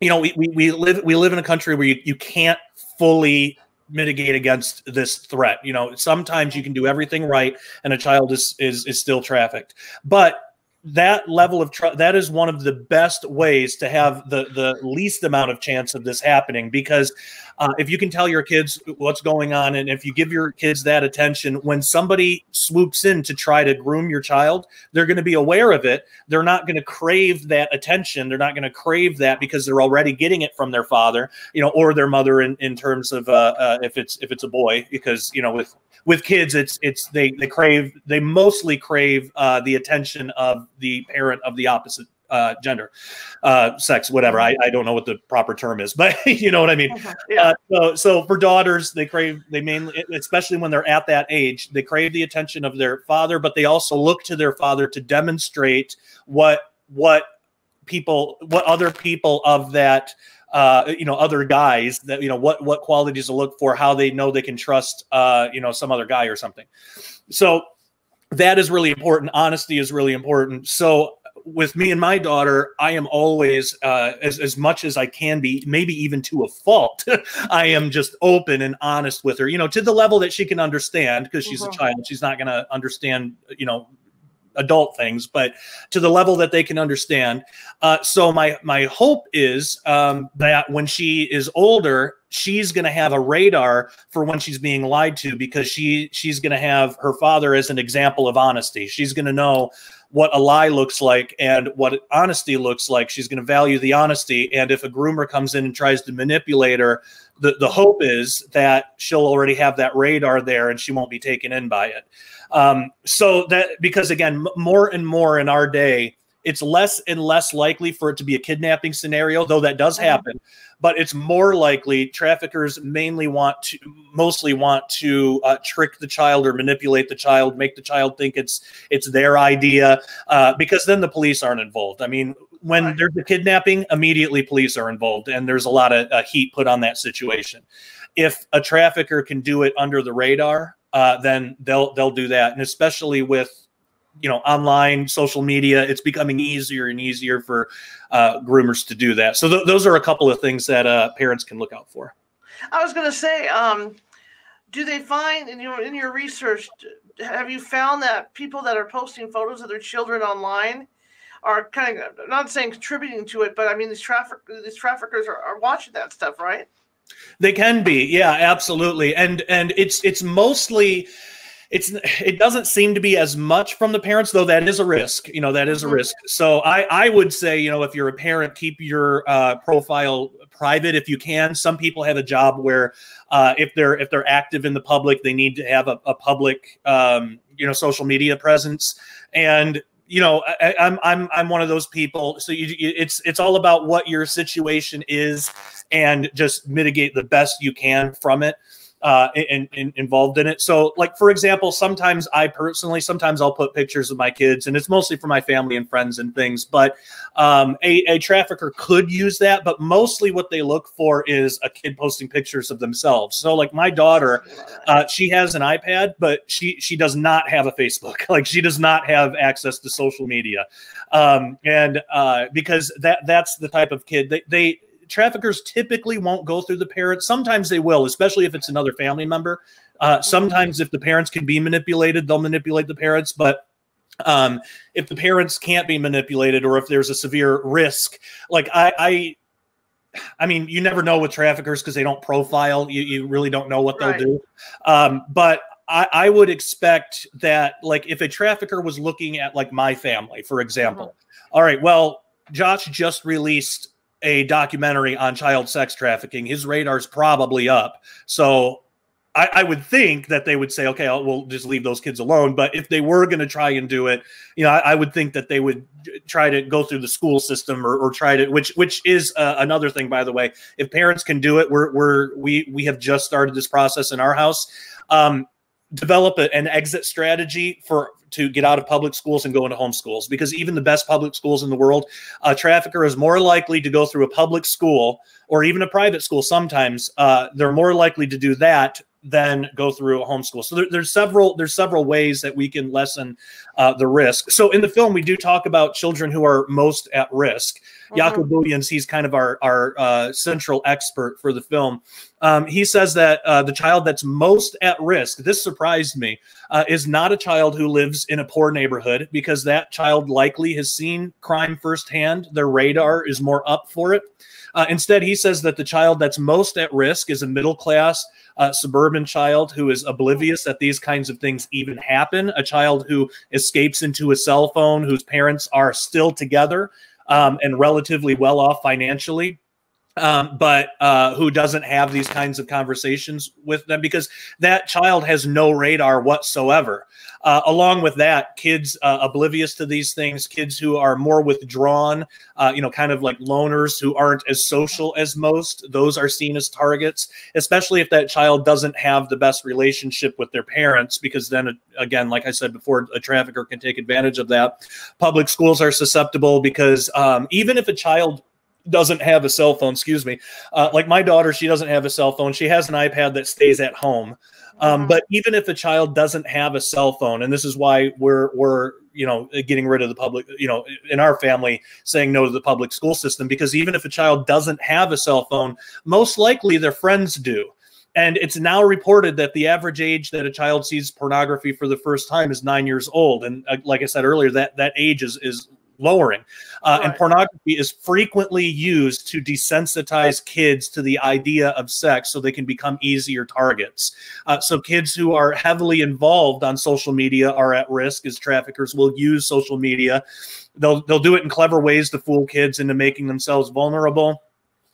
you know we, we, we live we live in a country where you, you can't fully mitigate against this threat. You know sometimes you can do everything right and a child is is, is still trafficked. But that level of trust that is one of the best ways to have the the least amount of chance of this happening because uh, if you can tell your kids what's going on and if you give your kids that attention when somebody swoops in to try to groom your child they're going to be aware of it. They're not going to crave that attention. They're not going to crave that because they're already getting it from their father you know or their mother in, in terms of uh, uh, if it's if it's a boy because you know with with kids it's it's they they crave they mostly crave uh, the attention of the parent of the opposite uh, gender uh, sex whatever I, I don't know what the proper term is but you know what i mean Mhm. Yeah. uh, so, so for daughters, they crave they mainly, especially when they're at that age, they crave the attention of their father, but they also look to their father to demonstrate what what people, what other people of that, uh, you know, other guys that you know what what qualities to look for, how they know they can trust, uh, you know, some other guy or something. So that is really important. Honesty is really important. So with me and my daughter, I am always, uh, as, as much as I can be, maybe even to a fault, I am just open and honest with her, you know, to the level that she can understand because she's mm-hmm. a child. She's not going to understand, you know, adult things, but to the level that they can understand. Uh, so my my hope is um, that when she is older, she's going to have a radar for when she's being lied to because she she's going to have her father as an example of honesty. She's going to know what a lie looks like and what honesty looks like. She's going to value the honesty. And if a groomer comes in and tries to manipulate her, the, the hope is that she'll already have that radar there and she won't be taken in by it. Um, so that because again, more and more in our day, it's less and less likely for it to be a kidnapping scenario, though that does mm-hmm. happen. But it's more likely traffickers mainly want to, mostly want to uh, trick the child or manipulate the child, make the child think it's it's their idea, uh, because then the police aren't involved. I mean, when right. there's a kidnapping, immediately police are involved, and there's a lot of uh, heat put on that situation. If a trafficker can do it under the radar, uh, then they'll they'll do that, and especially with you know online social media it's becoming easier and easier for uh, groomers to do that. So th- those are a couple of things that uh, parents can look out for. I was going to say um, do they find in your in your research have you found that people that are posting photos of their children online are kind of not saying contributing to it but i mean these traffic these traffickers are, are watching that stuff right they can be, yeah, absolutely, and and it's it's mostly it's it doesn't seem to be as much from the parents though that is a risk you know that is a mm-hmm. risk. So i i would say you know if you're a parent keep your uh, profile private if you can. Some people have a job where uh, if they're if they're active in the public they need to have a, a public um, you know social media presence. And you know I, am I'm, I'm i'm one of those people. So you, it's it's all about what your situation is and just mitigate the best you can from it uh, and, and, involved in it. So, like for example, sometimes I personally, sometimes I'll put pictures of my kids, and it's mostly for my family and friends and things. But um, a, a trafficker could use that, but mostly what they look for is a kid posting pictures of themselves. So, like my daughter, uh, she has an iPad, but she she does not have a Facebook. Like she does not have access to social media, um, and uh, because that that's the type of kid they they traffickers typically won't go through the parents. Sometimes they will, especially if it's another family member. Uh, sometimes, if the parents can be manipulated, they'll manipulate the parents. But um, if the parents can't be manipulated, or if there's a severe risk, like I, I I mean, you never know with traffickers because they don't profile. You, you really don't know what they'll right. do. Um, but I, I, would expect that, like, if a trafficker was looking at, like, my family, for example, mm-hmm. all right, well, Josh just released a documentary on child sex trafficking, his radar's probably up. So I, I, would think that they would say, okay, I'll, we'll just leave those kids alone. But if they were going to try and do it, you know, I, I, would think that they would try to go through the school system or, or try to, which which is uh, another thing, by the way. If parents can do it, we're we're we we have just started this process in our house. Um, develop a, an exit strategy for to get out of public schools and go into homeschools because even the best public schools in the world a trafficker is more likely to go through a public school or even a private school sometimes uh, they're more likely to do that than go through a homeschool. So there, there's several there's several ways that we can lessen uh, the risk. So in the film, we do talk about children who are most at risk. Mm-hmm. Jakob Williams, he's kind of our our uh, central expert for the film. Um, he says that uh, the child that's most at risk, this surprised me, uh, is not a child who lives in a poor neighborhood because that child likely has seen crime firsthand. Their radar is more up for it. Uh, instead, he says that the child that's most at risk is a middle class uh, suburban child who is oblivious that these kinds of things even happen, a child who escapes into a cell phone, whose parents are still together um, and relatively well off financially um, but uh, who doesn't have these kinds of conversations with them because that child has no radar whatsoever. Uh, along with that, kids uh, oblivious to these things, kids who are more withdrawn, uh, you know, kind of like loners who aren't as social as most, those are seen as targets, especially if that child doesn't have the best relationship with their parents, because then, again, like I said before, a trafficker can take advantage of that. Public schools are susceptible because um, even if a child doesn't have a cell phone, excuse me. Uh, like my daughter, she doesn't have a cell phone. She has an iPad that stays at home. Um, but even if a child doesn't have a cell phone, and this is why we're we're you know getting rid of the public you know in our family saying no to the public school system because even if a child doesn't have a cell phone most likely their friends do and it's now reported that the average age that a child sees pornography for the first time is nine years old and uh, like i said earlier that that age is is lowering. Uh, right. And pornography is frequently used to desensitize kids to the idea of sex so they can become easier targets. Uh, so kids who are heavily involved on social media are at risk as traffickers will use social media. They'll, they'll do it in clever ways to fool kids into making themselves vulnerable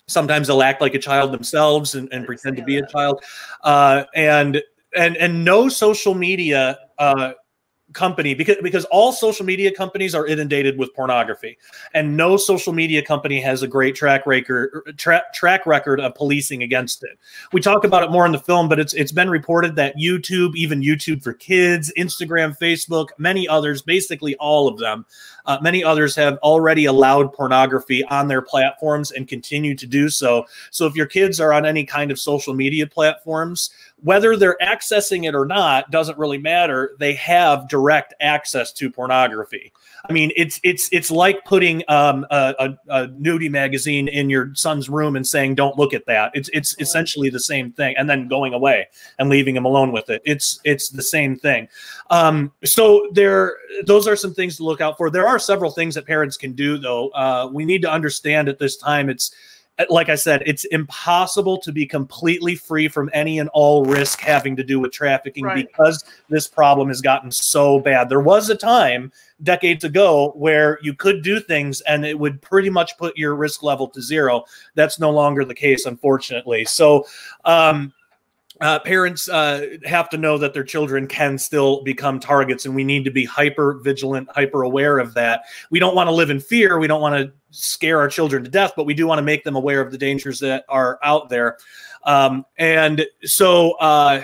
sometimes they'll act like a child themselves and, and pretend to be a child uh, and and and no social media uh, company because because all social media companies are inundated with pornography. And no social media company has a great track record tra- track record of policing against it. We talk about it more in the film but it's it's been reported that youtube even youtube for kids instagram facebook many others basically all of them uh, many others have already allowed pornography on their platforms and continue to do so so if your kids are on any kind of social media platforms whether they're accessing it or not doesn't really matter. They have direct access to pornography. I mean, it's it's it's like putting um, a, a, a, nudie magazine in your son's room and saying, "Don't look at that." It's it's essentially the same thing, and then going away and leaving him alone with it. It's it's the same thing. Um, so there, those are some things to look out for. There are several things that parents can do, though. Uh, we need to understand at this time it's like I said, it's impossible to be completely free from any and all risk having to do with trafficking right. because this problem has gotten so bad. There was a time decades ago where you could do things and it would pretty much put your risk level to zero. That's no longer the case, unfortunately. So, um, uh, parents uh, have to know that their children can still become targets, and we need to be hyper vigilant, hyper aware of that. We don't want to live in fear. We don't want to scare our children to death, but we do want to make them aware of the dangers that are out there. Um, and so, uh,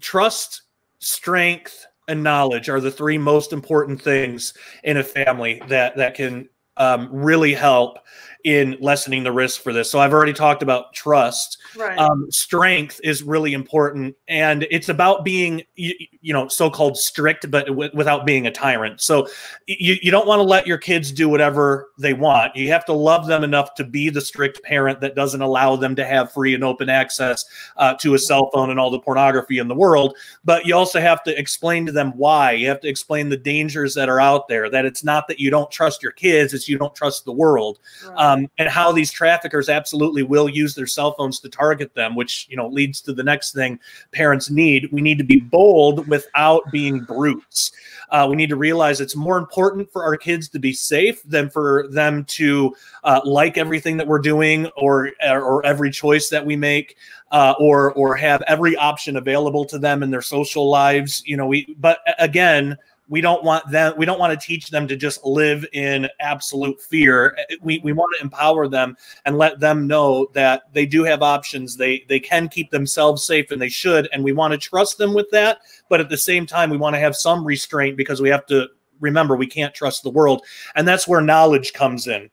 trust, strength, and knowledge are the three most important things in a family that that can um, really help in lessening the risk for this. So I've already talked about trust. Right. Um, strength is really important, and it's about being, you, you know, so-called strict, but w- without being a tyrant. So you, you don't want to let your kids do whatever they want. You have to love them enough to be the strict parent that doesn't allow them to have free and open access uh, to a cell phone and all the pornography in the world. But you also have to explain to them why. You have to explain the dangers that are out there. That it's not that you don't trust your kids; it's you don't trust the world. Right. Um, um, and how these traffickers absolutely will use their cell phones to target them, which you know leads to the next thing parents need. We need to be bold without being brutes. Uh, we need to realize it's more important for our kids to be safe than for them to uh, like everything that we're doing or or every choice that we make. Uh, or or have every option available to them in their social lives. You know, we but again, we don't want them we don't want to teach them to just live in absolute fear. We, we want to empower them and let them know that they do have options. They they can keep themselves safe and they should and we want to trust them with that. But at the same time we want to have some restraint because we have to remember we can't trust the world. And that's where knowledge comes in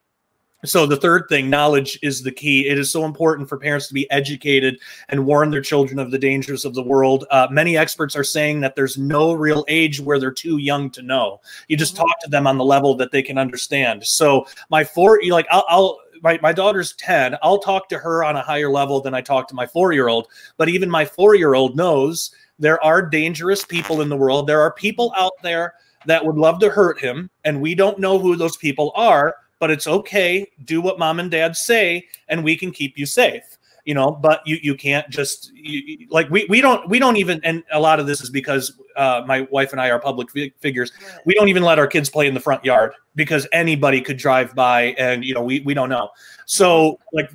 so the third thing, knowledge is the key. It is so important for parents to be educated and warn their children of the dangers of the world. Uh, many experts are saying that there's no real age where they're too young to know. You just mm-hmm. talk to them on the level that they can understand. So my four, like I'll, I'll my, my daughter's 10 i'll talk to her on a higher level than i talk to my four year old but even my four year old knows there are dangerous people in the world there are people out there that would love to hurt him and we don't know who those people are but it's okay. Do what mom and dad say, and we can keep you safe. You know, but you you can't just you, like we we don't we don't even and a lot of this is because uh, my wife and I are public figures. We don't even let our kids play in the front yard because anybody could drive by and you know we we don't know. So like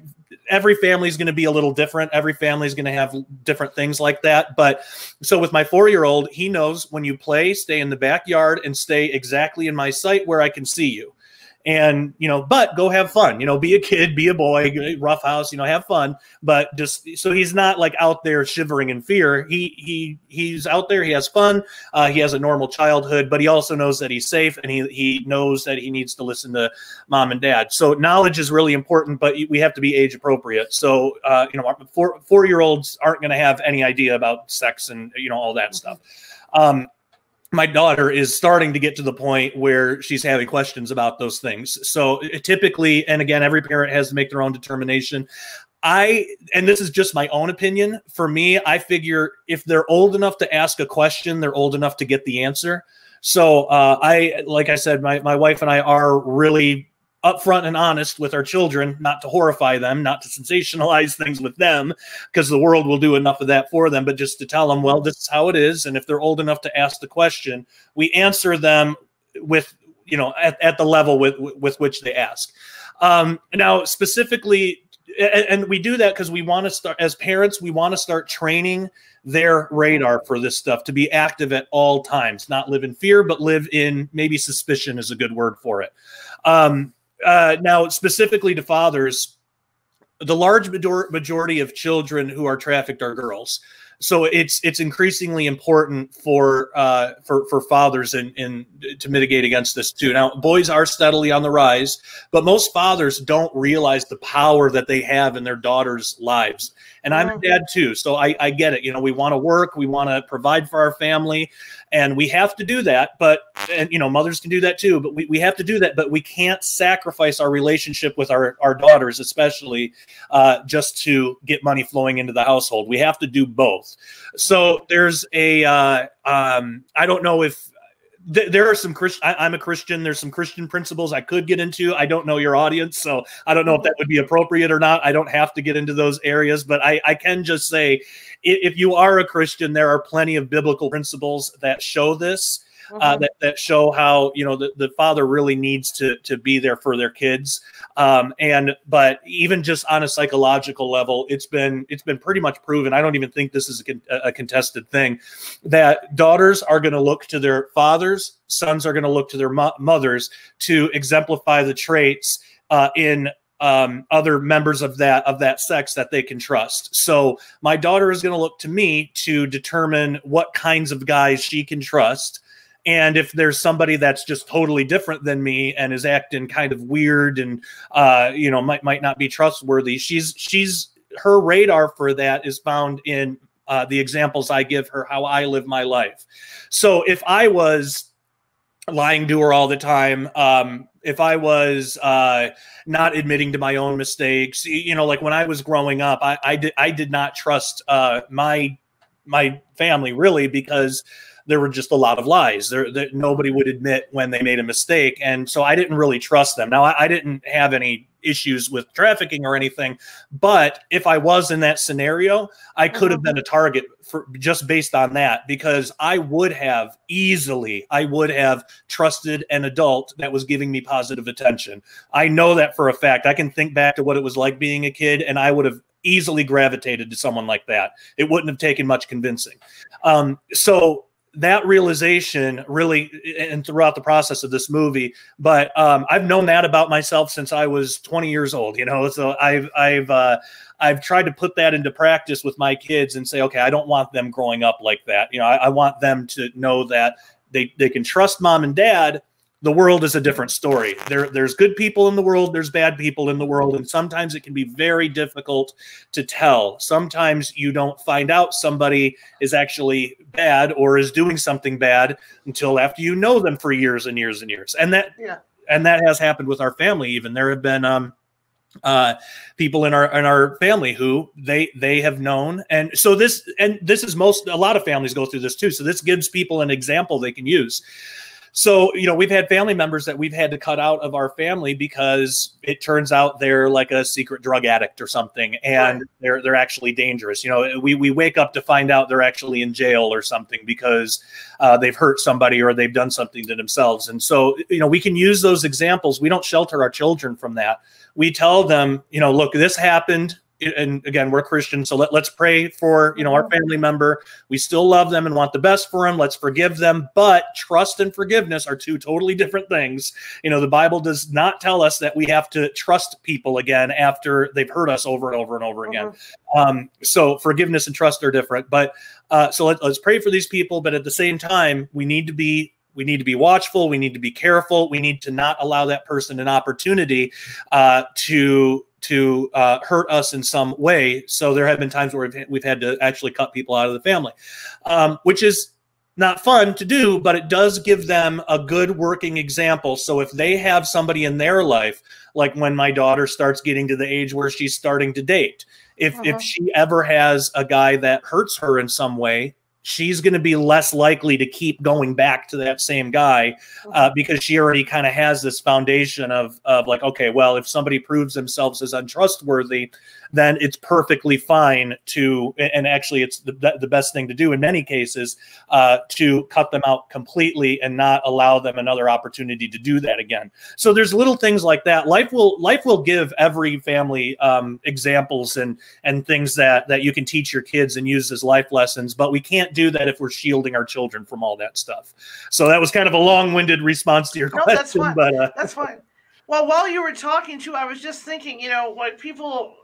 every family is going to be a little different. Every family is going to have different things like that. But so with my four year old, he knows when you play, stay in the backyard and stay exactly in my sight where I can see you and you know but go have fun you know be a kid be a boy rough house you know have fun. But just so he's not like out there shivering in fear. He he he's out there he has fun uh, he has a normal childhood but he also knows that he's safe and he he knows that he needs to listen to mom and dad. So knowledge is really important but we have to be age appropriate. So uh, you know four four year olds aren't going to have any idea about sex and you know all that stuff. Um, my daughter is starting to get to the point where she's having questions about those things. So typically, and again, every parent has to make their own determination. I, and this is just my own opinion. For me, I figure if they're old enough to ask a question, they're old enough to get the answer. So uh, I, like I said, my, my wife and I are really upfront and honest with our children, not to horrify them, not to sensationalize things with them, because the world will do enough of that for them, but just to tell them, well, this is how it is. And if they're old enough to ask the question, we answer them with, you know, at, at the level with, with which they ask. Um, now, specifically, and, and we do that because we want to start, as parents, we want to start training their radar for this stuff to be active at all times, not live in fear, but live in maybe suspicion is a good word for it. Um, uh, now, specifically to fathers, the large majority of children who are trafficked are girls. So it's it's increasingly important for uh, for for fathers and in, in, to mitigate against this too. Now, boys are steadily on the rise, but most fathers don't realize the power that they have in their daughters' lives. And I'm a dad too, so I, I get it. You know, we want to work, we want to provide for our family, and we have to do that but and you know mothers can do that too but we, we have to do that but we can't sacrifice our relationship with our, our daughters especially uh, just to get money flowing into the household. We have to do both. So there's a uh, um, I don't know if th- there are some Christian. I'm a Christian. There's some Christian principles I could get into. I don't know your audience, so I don't know if that would be appropriate or not. I don't have to get into those areas, but I, I can just say, if you are a Christian, there are plenty of biblical principles that show this mm-hmm. uh, that that show how you know the, the father really needs to to be there for their kids. Um, and but even just on a psychological level, it's been it's been pretty much proven. I don't even think this is a, a contested thing that daughters are going to look to their fathers, sons are going to look to their mo- mothers to exemplify the traits uh, in um, other members of that of that sex that they can trust. So my daughter is going to look to me to determine what kinds of guys she can trust and if there's somebody that's just totally different than me and is acting kind of weird and uh, you know might might not be trustworthy she's she's her radar for that is found in uh, the examples i give her how i live my life. So if i was lying to her all the time um, if i was uh, not admitting to my own mistakes you know like when i was growing up i, I did i did not trust uh, my my family really because there were just a lot of lies. There, there, nobody would admit when they made a mistake, and so I didn't really trust them. Now, I, I didn't have any issues with trafficking or anything, but if I was in that scenario, I could have uh-huh. been a target for just based on that because I would have easily, I would have trusted an adult that was giving me positive attention. I know that for a fact. I can think back to what it was like being a kid, and I would have easily gravitated to someone like that. It wouldn't have taken much convincing. Um, so that realization really and throughout the process of this movie but um, i've known that about myself since i was 20 years old you know so i've i've uh, i've tried to put that into practice with my kids and say okay i don't want them growing up like that. You know i, I want them to know that they they can trust mom and dad the world is a different story. There, there's good people in the world, there's bad people in the world, and sometimes it can be very difficult to tell. Sometimes you don't find out somebody is actually bad or is doing something bad until after you know them for years and years and years. And that, yeah. and that has happened with our family. Even there have been um, uh, people in our in our family who they they have known, and so this and this is most a lot of families go through this too. So this gives people an example they can use. So, you know, we've had family members that we've had to cut out of our family because it turns out they're like a secret drug addict or something and right. they're they're actually dangerous. You know, we we wake up to find out they're actually in jail or something because uh, they've hurt somebody or they've done something to themselves. And so, you know, we can use those examples. We don't shelter our children from that. We tell them, you know, look, this happened and again we're christians so let, let's pray for you know our family member. We still love them and want the best for them let's forgive them but trust and forgiveness are two totally different things. You know the bible does not tell us that we have to trust people again after they've hurt us over and over and over again. Mm-hmm. um, so forgiveness and trust are different but uh, so let, let's pray for these people but at the same time we need to be we need to be watchful we need to be careful we need to not allow that person an opportunity uh, to to uh, hurt us in some way. So there have been times where we've, we've had to actually cut people out of the family, um, which is not fun to do, but it does give them a good working example. So if they have somebody in their life, like when my daughter starts getting to the age where she's starting to date, if uh-huh. if she ever has a guy that hurts her in some way, she's going to be less likely to keep going back to that same guy uh, because she already kind of has this foundation of of like okay well if somebody proves themselves as untrustworthy then it's perfectly fine to, and actually, it's the, the best thing to do in many cases uh, to cut them out completely and not allow them another opportunity to do that again. So there's little things like that. Life will life will give every family um, examples and and things that that you can teach your kids and use as life lessons. But we can't do that if we're shielding our children from all that stuff. So that was kind of a long-winded response to your no, question. That's fine. But uh, that's fine. Well, while you were talking to, I was just thinking, you know, what people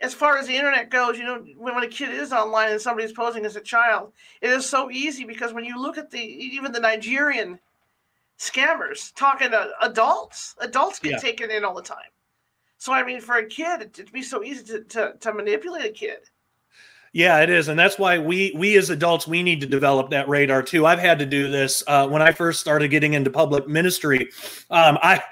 as far as the internet goes, you know, when, a kid is online and somebody's posing as a child, it is so easy because when you look at the even the Nigerian scammers talking to adults, adults get yeah. taken in all the time. So I mean, for a kid, it, it'd be so easy to, to, to manipulate a kid. Yeah, it is, and that's why we we as adults we need to develop that radar too. I've had to do this uh, when I first started getting into public ministry. Um, I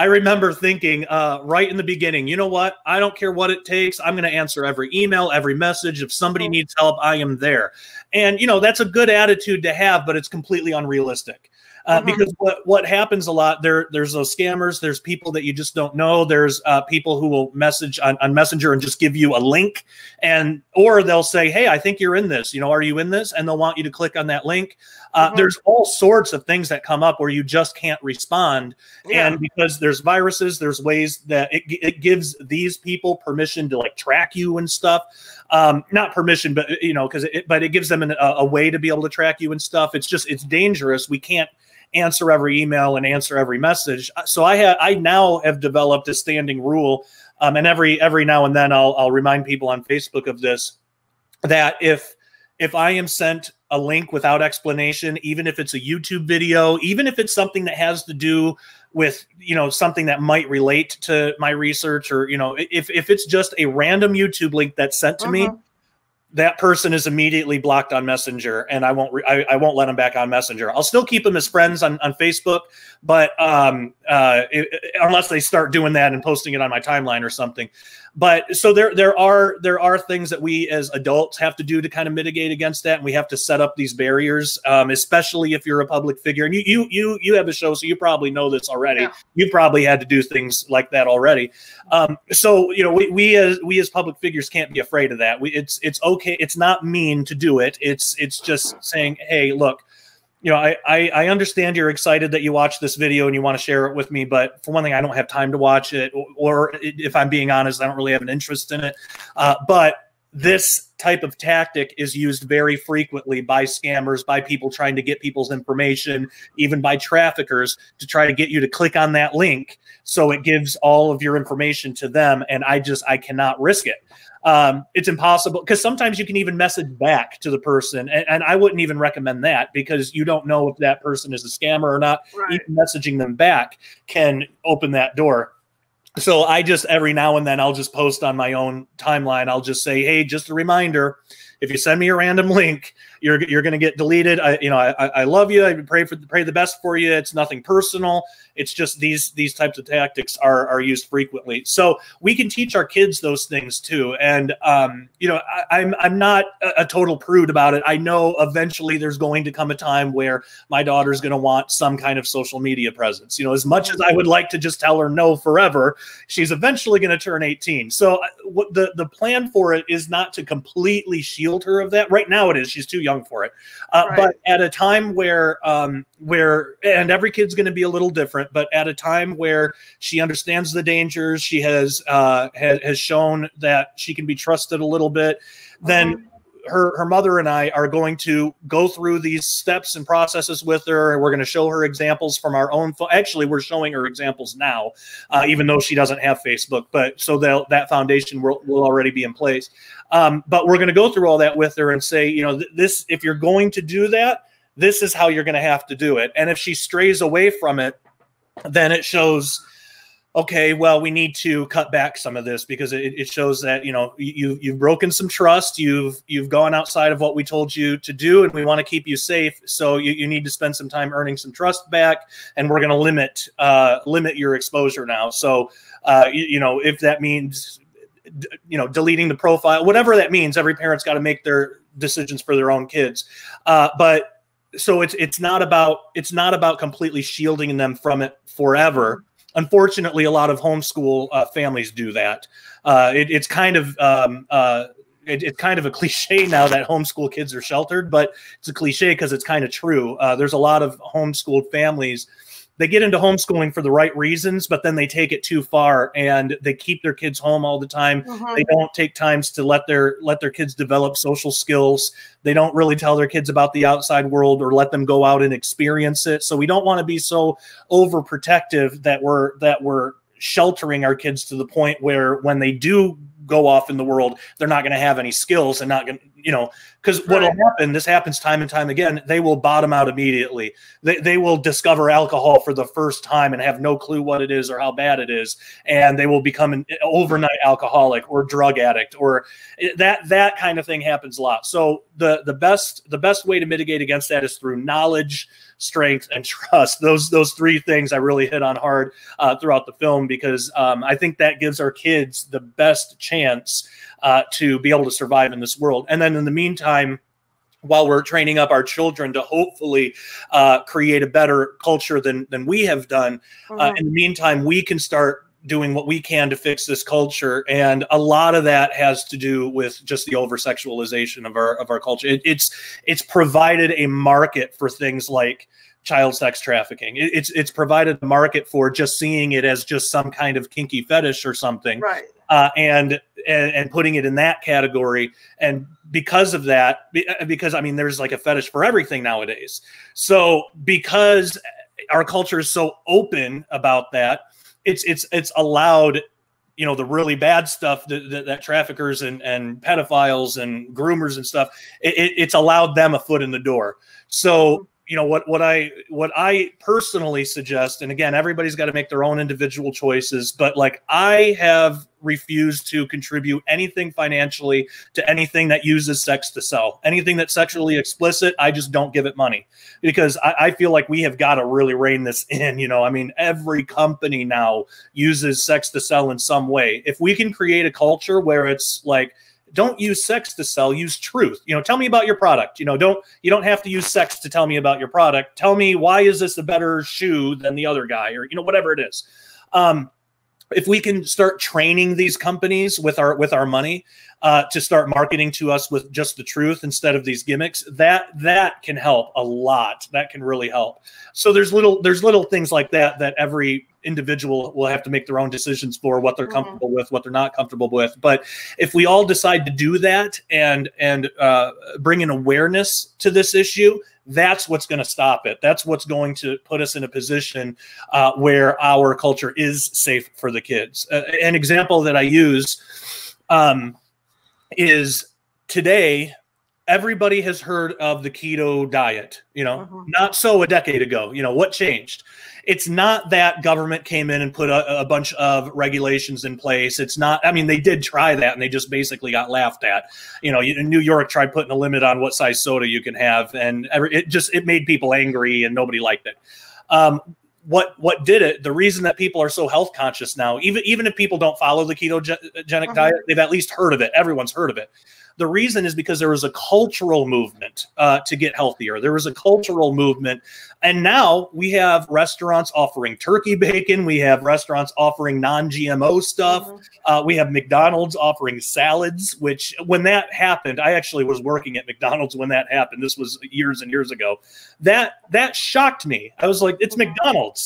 I remember thinking uh, right in the beginning, you know what? I don't care what it takes. I'm going to answer every email, every message. If somebody needs help, I am there. And, you know, that's a good attitude to have, but it's completely unrealistic. Uh, uh-huh. Because what, what happens a lot there, there's those scammers. There's people that you just don't know. There's uh, people who will message on, on Messenger and just give you a link, and or they'll say, "Hey, I think you're in this. You know, are you in this?" And they'll want you to click on that link. Uh, mm-hmm. There's all sorts of things that come up where you just can't respond. Yeah. And because there's viruses, there's ways that it, it gives these people permission to like track you and stuff. Um, not permission, but you know, because it, but it gives them an, a, a way to be able to track you and stuff. It's just it's dangerous. We can't answer every email and answer every message. So I have I now have developed a standing rule, um, and every every now and then I'll I'll remind people on Facebook of this that if if I am sent a link without explanation, even if it's a YouTube video, even if it's something that has to do with you know something that might relate to my research, or you know if if it's just a random YouTube link that's sent to uh-huh. me, that person is immediately blocked on Messenger, and I won't re- I, I, won't let them back on Messenger. I'll still keep them as friends on, on Facebook, but um, uh, it, unless they start doing that and posting it on my timeline or something. But so there there are there are things that we as adults have to do to kind of mitigate against that, and we have to set up these barriers, um, especially if you're a public figure. And you you you you have a show, so you probably know this already. Yeah. You probably had to do things like that already. Um, so you know we we as we as public figures can't be afraid of that. We it's it's okay. It's not mean to do it. It's it's just saying, hey, look you know, I, I, I understand you're excited that you watched this video and you want to share it with me, but for one thing, I don't have time to watch it, or, or if I'm being honest, I don't really have an interest in it. Uh, but this type of tactic is used very frequently by scammers, by people trying to get people's information, even by traffickers to try to get you to click on that link. So it gives all of your information to them. And I just, I cannot risk it um, it's impossible because sometimes you can even message back to the person and, and, i wouldn't even recommend that because you don't know if that person is a scammer or not right. even messaging them back can open that door so i just every now and then i'll just post on my own timeline. I'll just say hey just a reminder if you send me a random link you're you're going to get deleted. I you know I, I love you. I pray for pray the best for you. It's nothing personal. It's just these these types of tactics are are used frequently. So we can teach our kids those things too. And um, you know I, am I'm, I'm not a, a total prude about it. I know eventually there's going to come a time where my daughter's going to want some kind of social media presence. You know, as much as I would like to just tell her no forever, she's eventually going to turn 18. So uh, what the the plan for it is not to completely shield her of that. Right now it is. She's too young young for it. Uh, right. But at a time where um, where and every kid's going to be a little different, but at a time where she understands the dangers, she has uh, has, has shown that she can be trusted a little bit, then. Her her mother and I are going to go through these steps and processes with her, and we're going to show her examples from our own. Fo- Actually, we're showing her examples now, uh, even though she doesn't have Facebook. But so that that foundation will, will already be in place. Um, but we're going to go through all that with her and say, you know, th- this if you're going to do that, this is how you're going to have to do it. And if she strays away from it, then it shows okay, well, we need to cut back some of this because it, it shows that you know you you've broken some trust, you've you've gone outside of what we told you to do, and we want to keep you safe. So you, you need to spend some time earning some trust back, and we're going to limit uh, limit your exposure now. So uh, you, you know if that means you know deleting the profile, whatever that means, every parent's got to make their decisions for their own kids. Uh, but so it's it's not about it's not about completely shielding them from it forever unfortunately, a lot of homeschool uh, families do that. Uh, it, it's kind of um, uh, it, it's kind of a cliche now that homeschool kids are sheltered, but it's a cliche because it's kind of true. Uh, there's a lot of homeschooled families they get into homeschooling for the right reasons, but then they take it too far and they keep their kids home all the time. Mm-hmm. They don't take times to let their let their kids develop social skills. They don't really tell their kids about the outside world or let them go out and experience it. So we don't want to be so overprotective that we're that we're sheltering our kids to the point where when they do go off in the world, they're not going to have any skills and not going to, you know, because right. what'll happen, this happens time and time again, they will bottom out immediately. They, they will discover alcohol for the first time and have no clue what it is or how bad it is. And they will become an overnight alcoholic or drug addict or that, that kind of thing happens a lot. So the, the best, the best way to mitigate against that is through knowledge, strength, and trust. Those those three things I really hit on hard uh, throughout the film because um, I think that gives our kids the best chance uh, to be able to survive in this world. And then in the meantime while we're training up our children to hopefully uh, create a better culture than than we have done. Mm-hmm. Uh, in the meantime, we can start doing what we can to fix this culture, and a lot of that has to do with just the over sexualization of our of our culture. It, it's it's provided a market for things like child sex trafficking. It, it's it's provided a market for just seeing it as just some kind of kinky fetish or something, right? Uh, and, and and putting it in that category. And because of that, uh, because I mean, there's like a fetish for everything nowadays. So because our culture is so open about that, it's it's it's allowed you know the really bad stuff that, that, that, traffickers and, and pedophiles and groomers and stuff it, it's allowed them a foot in the door so you know what what i what i personally suggest and again everybody's got to make their own individual choices but like i have refused to contribute anything financially to anything that uses sex to sell. Anything that's sexually explicit i just don't give it money. Because i, I feel like we have got to really rein this in you know? I mean every company now uses sex to sell in some way. If we can create a culture where it's like don't use sex to sell use truth. You know tell me about your product. You know don't you don't have to use sex to tell me about your product. Tell me why is this a better shoe than the other guy? Or you know whatever it is. Um, if we can start training these companies with our with our money uh, to start marketing to us with just the truth instead of these gimmicks that that can help a lot. That can really help. So there's little there's little things like that that every individual will have to make their own decisions for what they're mm-hmm. comfortable with what they're not comfortable with. But if we all decide to do that and and uh, bring an awareness to this issue that's what's going to stop it. That's what's going to put us in a position uh, where our culture is safe for the kids. Uh, an example that i use um, is today everybody has heard of the keto diet you know? Mm-hmm. not so a decade ago. You know what changed? It's not that government came in and put a, a, bunch of regulations in place. It's not i mean they did try that and they just basically got laughed at. You know in new york tried putting a limit on what size soda you can have and it just it made people angry and nobody liked it. Um, what what did it the reason that people are so health conscious now even even if people don't follow the ketogenic uh-huh. diet they've at least heard of it everyone's heard of it the reason is because there was a cultural movement uh, to get healthier. There was a cultural movement. And now we have restaurants offering turkey bacon. We have restaurants offering non GMO stuff. Mm-hmm. Uh, we have McDonald's offering salads, which when that happened, I actually was working at McDonald's when that happened. This was years and years ago. That that shocked me. I was like, it's mm-hmm.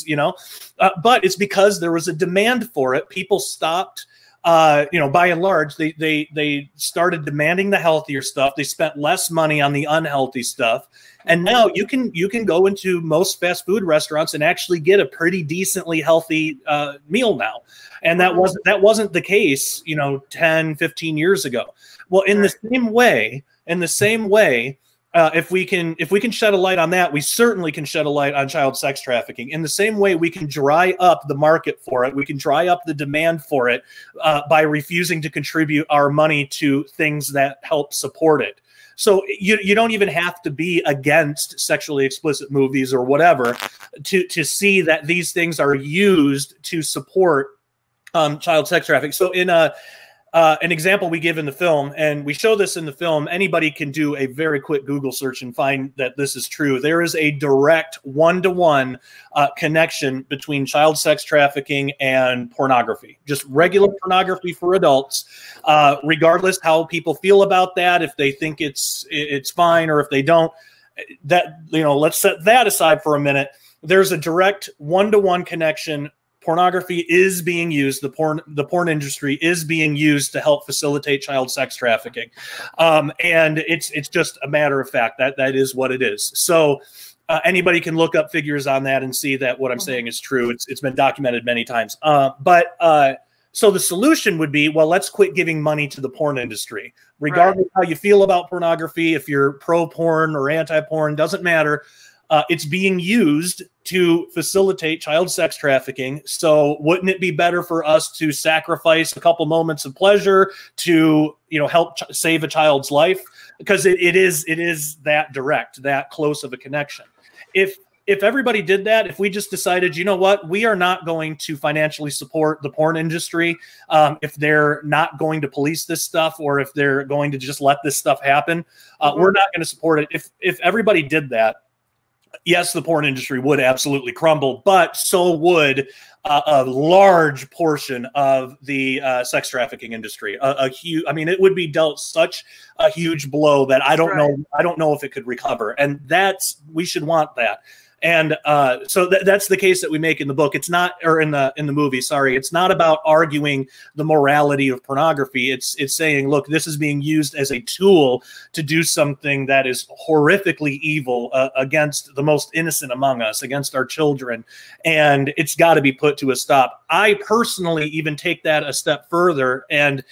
You know? Uh, but it's because there was a demand for it. People stopped uh, you know, by and large, they they they started demanding the healthier stuff. They spent less money on the unhealthy stuff, and now you can you can go into most fast food restaurants and actually get a pretty decently healthy uh, meal now. And that wasn't that wasn't the case, you know, 10, 15 years ago. Well, in the same way, in the same way, uh, if we can if we can shed a light on that, we certainly can shed a light on child sex trafficking. In the same way, we can dry up the market for it. We can dry up the demand for it uh, by refusing to contribute our money to things that help support it. So you you don't even have to be against sexually explicit movies or whatever to to see that these things are used to support um, child sex trafficking. So in a uh, an example we give in the film, and we show this in the film. Anybody can do a very quick Google search and find that this is true. There is a direct one to one connection between child sex trafficking and pornography, just regular pornography for adults, uh, regardless how people feel about that. If they think it's it's fine or if they don't, that you know, let's set that aside for a minute. There's a direct one to one connection pornography is being used the porn the porn industry is being used to help facilitate child sex trafficking. Um, and it's it's just a matter of fact that that is what it is. So uh, anybody can look up figures on that and see that what i'm mm-hmm. saying is true. It's it's been documented many times. Uh, but uh, so the solution would be well let's quit giving money to the porn industry. Regardless right. how you feel about pornography if you're pro porn or anti porn doesn't matter uh, it's being used to facilitate child sex trafficking. So, wouldn't it be better for us to sacrifice a couple moments of pleasure to, you know, help ch- save a child's life? Because it, it is it is that direct, that close of a connection. If if everybody did that, if we just decided, you know what, we are not going to financially support the porn industry, um, if they're not going to police this stuff or if they're going to just let this stuff happen, uh, mm-hmm. we're not going to support it. If if everybody did that, yes, the porn industry would absolutely crumble, but so would uh, a large portion of the uh, sex trafficking industry. A, a, huge, I mean, it would be dealt such a huge blow that I don't right. know. I don't know if it could recover, and that's we should want that and uh, so th- that's the case that we make in the book. It's not or in the in the movie sorry. It's not about arguing the morality of pornography. It's it's saying look this is being used as a tool to do something that is horrifically evil uh, against the most innocent among us against our children. And it's got to be put to a stop. I personally even take that a step further and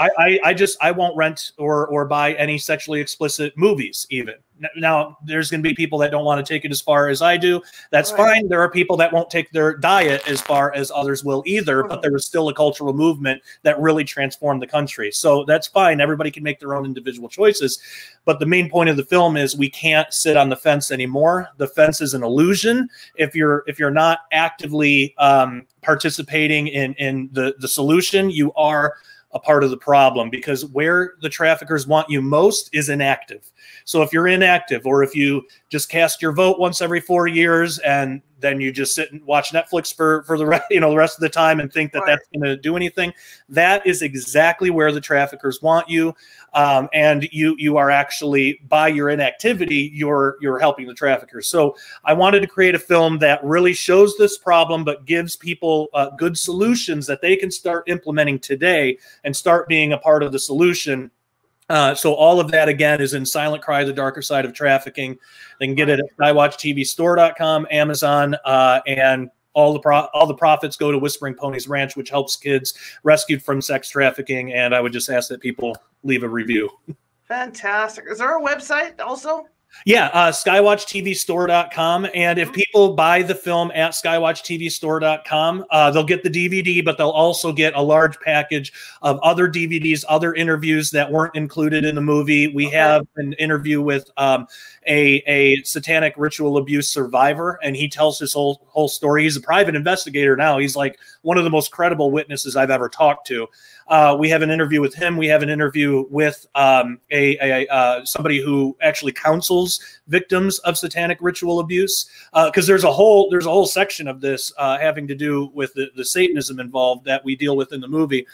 I, I, I just I won't rent or or buy any sexually explicit movies even now there's going to be people that don't want to take it as far as I do. That's right. fine. There are people that won't take their diet as far as others will either, but there is still a cultural movement that really transformed the country. So that's fine. Everybody can make their own individual choices. But the main point of the film is we can't sit on the fence anymore. The fence is an illusion. If you're if you're not actively um, participating in in the the solution, you are a part of the problem because where the traffickers want you most is inactive. So if you're inactive or if you just cast your vote once every four years and then you just sit and watch Netflix for for the rest, you know, the rest of the time and think that right. that's going to do anything. That is exactly where the traffickers want you, um, and you you are actually by your inactivity, you're you're helping the traffickers. So I wanted to create a film that really shows this problem, but gives people uh, good solutions that they can start implementing today and start being a part of the solution uh, so all of that again is in Silent Cry: The Darker Side of Trafficking. They can get it at SkywatchTVStore.com, Amazon, uh, and all the pro- all the profits go to Whispering Ponies Ranch, which helps kids rescued from sex trafficking. And I would just ask that people leave a review. Fantastic. Is there a website also? Yeah, uh, skywatchtvstore.com. And if mm-hmm. people buy the film at skywatchtvstore.com, uh, they'll get the DVD, but they'll also get a large package of other DVDs, other interviews that weren't included in the movie. We okay. have an interview with um, a, a satanic ritual abuse survivor, and he tells his whole whole story. He's a private investigator now. He's like one of the most credible witnesses I've ever talked to. Uh, we have an interview with him. We have an interview with um, a, a uh, somebody who actually counsels victims of satanic ritual abuse because uh, there's a whole there's a whole section of this uh, having to do with the, the Satanism involved that we deal with in the movie.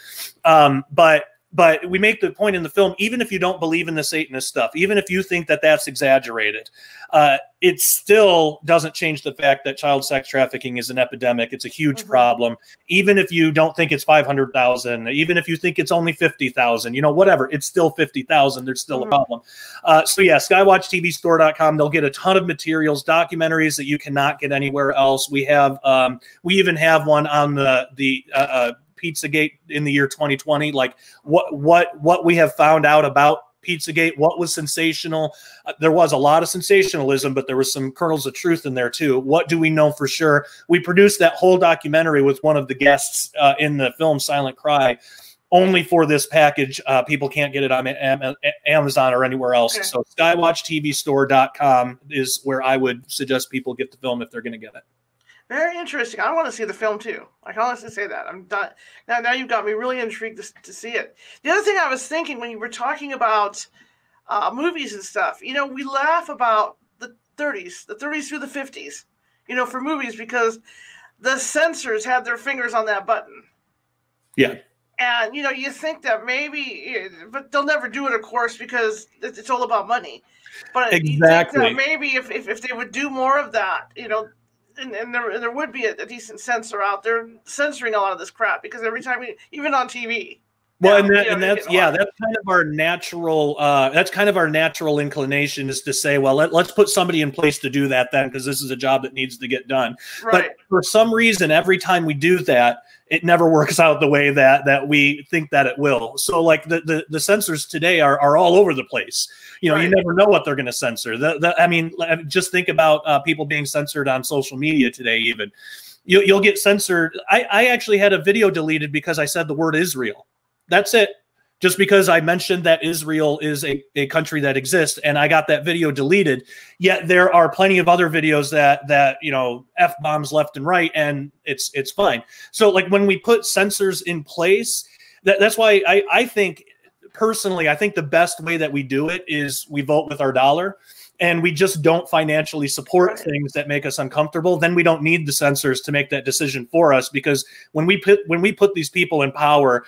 Um, but but we make the point in the film even if you don't believe in the satanist stuff even if you think that that's exaggerated uh, it still doesn't change the fact that child sex trafficking is an epidemic. It's a huge mm-hmm. problem. Even if you don't think it's 500000 even if you think it's only 50000 you know whatever it's still 50000 there's still mm-hmm. a problem. Uh, so yeah skywatchtvstore.com they'll get a ton of materials documentaries that you cannot get anywhere else. We have um, we even have one on the the uh, uh Pizzagate in the year 2020, like what what what we have found out about Pizzagate? What was sensational? Uh, there was a lot of sensationalism, but there was some kernels of truth in there too. What do we know for sure? We produced that whole documentary with one of the guests uh, in the film Silent Cry only for this package. Uh, people can't get it on Amazon or anywhere else. Okay. So skywatchtvstore.com is where I would suggest people get the film if they're going to get it. Very interesting. I want to see the film too. I can honestly say that. I'm done. Now, now you've got me really intrigued to, to see it. The other thing I was thinking when you were talking about uh, movies and stuff, you know, we laugh about the 30s, the 30s through the 50s, you know, for movies because the censors had their fingers on that button. Yeah. And you know, you think that maybe, but they'll never do it, of course, because it's all about money. But exactly, maybe if, if, if they would do more of that, you know, and, and there and there would be a, a, decent censor out there censoring a lot of this crap because every time we, even on TV. Well, and, that, you know, and that's yeah, that's kind of our natural. Uh, that's kind of our natural inclination is to say, well, let, let's put somebody in place to do that then, because this is a job that needs to get done. Right. But for some reason, every time we do that, it never works out the way that that we think that it will. So like the the, the censors today are, are all over the place. You know, right. you never know what they're going to censor. The, the, I mean, just think about uh, people being censored on social media today. Even you, you'll get censored. I, I actually had a video deleted because I said the word Israel. That's it just because I mentioned that Israel is a, a country that exists and I got that video deleted. Yet there are plenty of other videos that that you know f bombs left and right, and it's it's fine. So like when we put censors in place, that, that's why I I think personally I think the best way that we do it is we vote with our dollar. And we just don't financially support things that make us uncomfortable. Then we don't need the censors to make that decision for us because when we put when we put these people in power,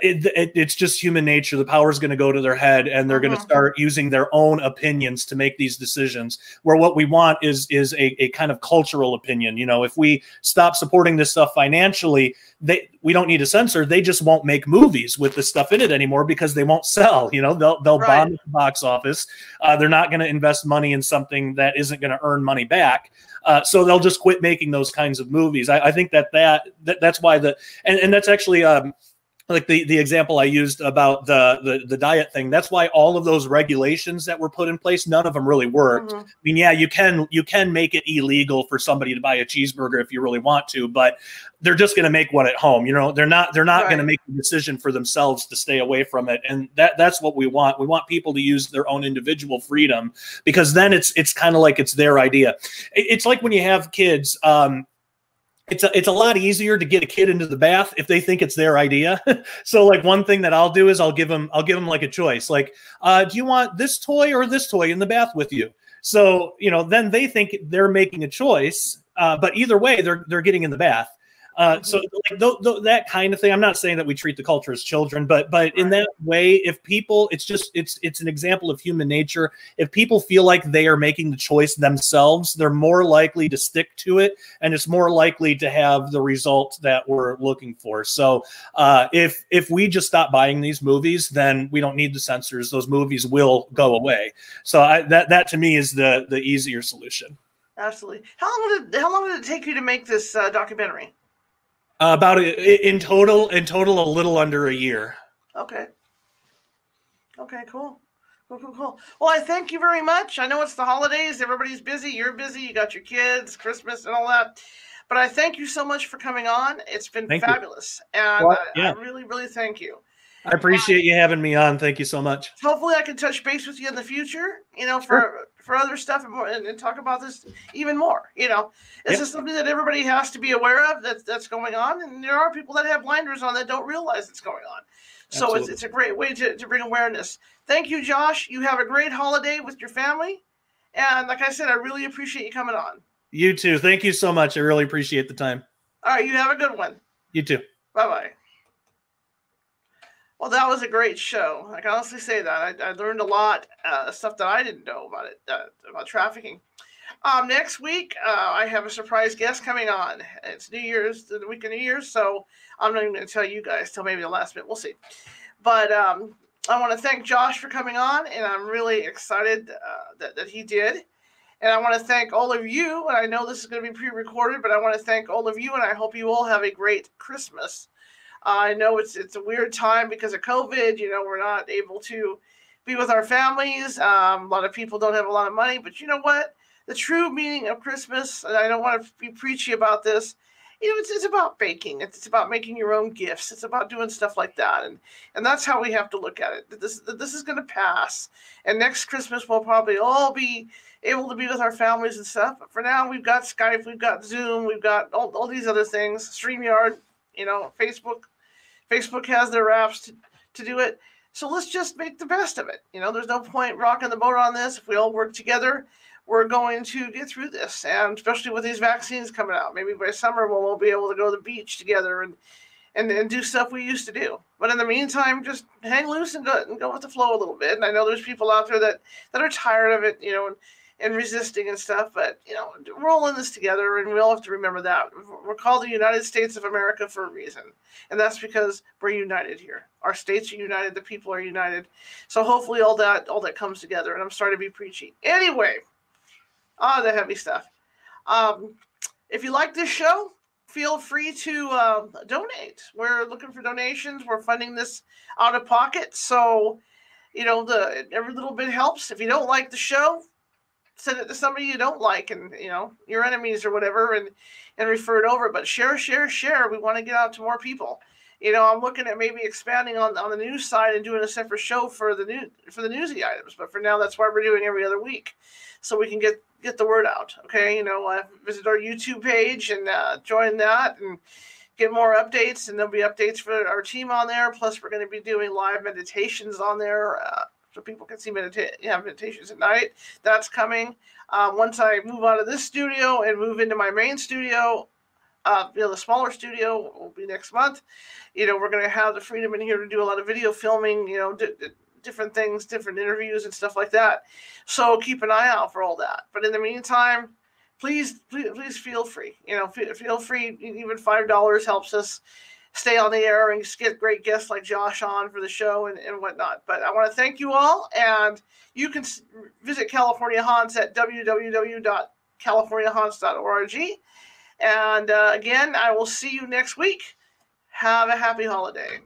it, it, it's just human nature. The power is going to go to their head, and they're going to start using their own opinions to make these decisions. Where what we want is is a, a kind of cultural opinion. You know, if we stop supporting this stuff financially, they we don't need a censor. They just won't make movies with this stuff in it anymore because they won't sell. You know, they'll they'll right. bomb the box office. Uh, they're not going to invest money in something that isn't going to earn money back. Uh, so they'll just quit making those kinds of movies. I, I think that, that that that's why the and, and that's actually um, like the the example I used about the, the the diet thing. That's why all of those regulations that were put in place, none of them really worked. Mm-hmm. I mean, yeah, you can you can make it illegal for somebody to buy a cheeseburger if you really want to, but they're just going to make one at home. You know, they're not they're not right. going to make the decision for themselves to stay away from it, and that that's what we want. We want people to use their own individual freedom because then it's it's kind of like it's their idea. It's like when you have kids. Um, it's a, it's a lot easier to get a kid into the bath if they think it's their idea. so like one thing that I'll do is I'll give them I'll give them like a choice. Like, uh, do you want this toy or this toy in the bath with you? So you know, then they think they're making a choice, uh, but either way, they're they're getting in the bath. Uh, so like th- th- that kind of thing. I'm not saying that we treat the culture as children, but but in that way, if people, it's just it's it's an example of human nature. If people feel like they are making the choice themselves, they're more likely to stick to it, and it's more likely to have the result that we're looking for. So uh, if if we just stop buying these movies, then we don't need the censors. Those movies will go away. So I, that that to me is the the easier solution. Absolutely. How long did how long did it take you to make this uh, documentary? Uh, about a, in total, in total, a little under a year. Okay. Okay. Cool. Cool. Cool. Cool. Well, I thank you very much. I know it's the holidays. Everybody's busy. You're busy. You got your kids, Christmas, and all that. But I thank you so much for coming on. It's been thank fabulous, you. and well, yeah. I, I really, really thank you. I appreciate you having me on. Thank you so much. Hopefully, I can touch base with you in the future. You know, for sure. For other stuff and, more, and, and, talk about this even more. You know, this yep. is something that everybody has to be aware of that that's going on, and there are people that have blinders on that don't realize it's going on. So it's, it's a great way to, to bring awareness. Thank you, Josh. You have a great holiday with your family, and like I said, I really appreciate you coming on. You too. Thank you so much. I really appreciate the time. All right, you have a good one. You too. Bye bye. Well, that was a great show. I can honestly say that. I, I learned a lot, uh, stuff that I didn't know about it, uh, about trafficking. Um, next week, uh, I have a surprise guest coming on. It's New Year's, the week of New Year's, so I'm not even going to tell you guys till maybe the last minute. We'll see. But um, I want to thank Josh for coming on, and I'm really excited uh, that, that he did. And I want to thank all of you. And I know this is going to be pre recorded, but I want to thank all of you, and I hope you all have a great Christmas. I know it's it's a weird time because of COVID. You know, we're not able to be with our families. Um, a lot of people don't have a lot of money, but you know what? The true meaning of Christmas, and I don't want to be preachy about this, you know, it's, it's about baking. It's, it's about making your own gifts. It's about doing stuff like that, and and that's how we have to look at it. This this is going to pass, and next Christmas we'll probably all be able to be with our families and stuff. But for now, we've got Skype, we've got Zoom, we've got all, all these other things, Streamyard, you know, Facebook. Facebook has their apps to, to do it. So let's just make the best of it. You know, there's no point rocking the boat on this. If we all work together, we're going to get through this. And especially with these vaccines coming out, maybe by summer we'll be able to go to the beach together and and, and do stuff we used to do. But in the meantime, just hang loose and go and go with the flow a little bit. And I know there's people out there that that are tired of it, you know, and, and resisting and stuff. But you know, we're all in this together, and we all have to remember that we're called the United States of America for a reason, and that's because we're united here. Our states are united, the people are united. So hopefully, all that all that comes together. And I'm sorry to be preachy. Anyway, ah, the heavy stuff. Um, if you like this show, feel free to uh, donate. We're looking for donations. We're funding this out of pocket, so you know the every little bit helps. If you don't like the show, send it to somebody you don't like, and you know your enemies or whatever, and and refer it over. But share, share, share. We want to get out to more people. You know, I'm looking at maybe expanding on on the news side and doing a separate show for the new for the newsy items. But for now, that's why we're doing every other week, so we can get get the word out. Okay, you know, uh, visit our YouTube page and uh, join that and get more updates. And there'll be updates for our team on there. Plus, we're going to be doing live meditations on there. Uh, so people can see medita- yeah, meditations at night. That's coming. Uh, once I move out of this studio and move into my main studio, uh, you know, the smaller studio will be next month. You know, we're going to have the freedom in here to do a lot of video filming, you know, d- d- different things, different interviews and stuff like that. So keep an eye out for all that. But in the meantime, please, please, please feel free. You know, feel, feel free. Even five dollars helps us stay on the air and get great guests like Josh on for the show and, and whatnot. But I want to thank you all, and you can visit California Haunts at www.californiahaunts.org. And uh, again, I will see you next week. Have a happy holiday.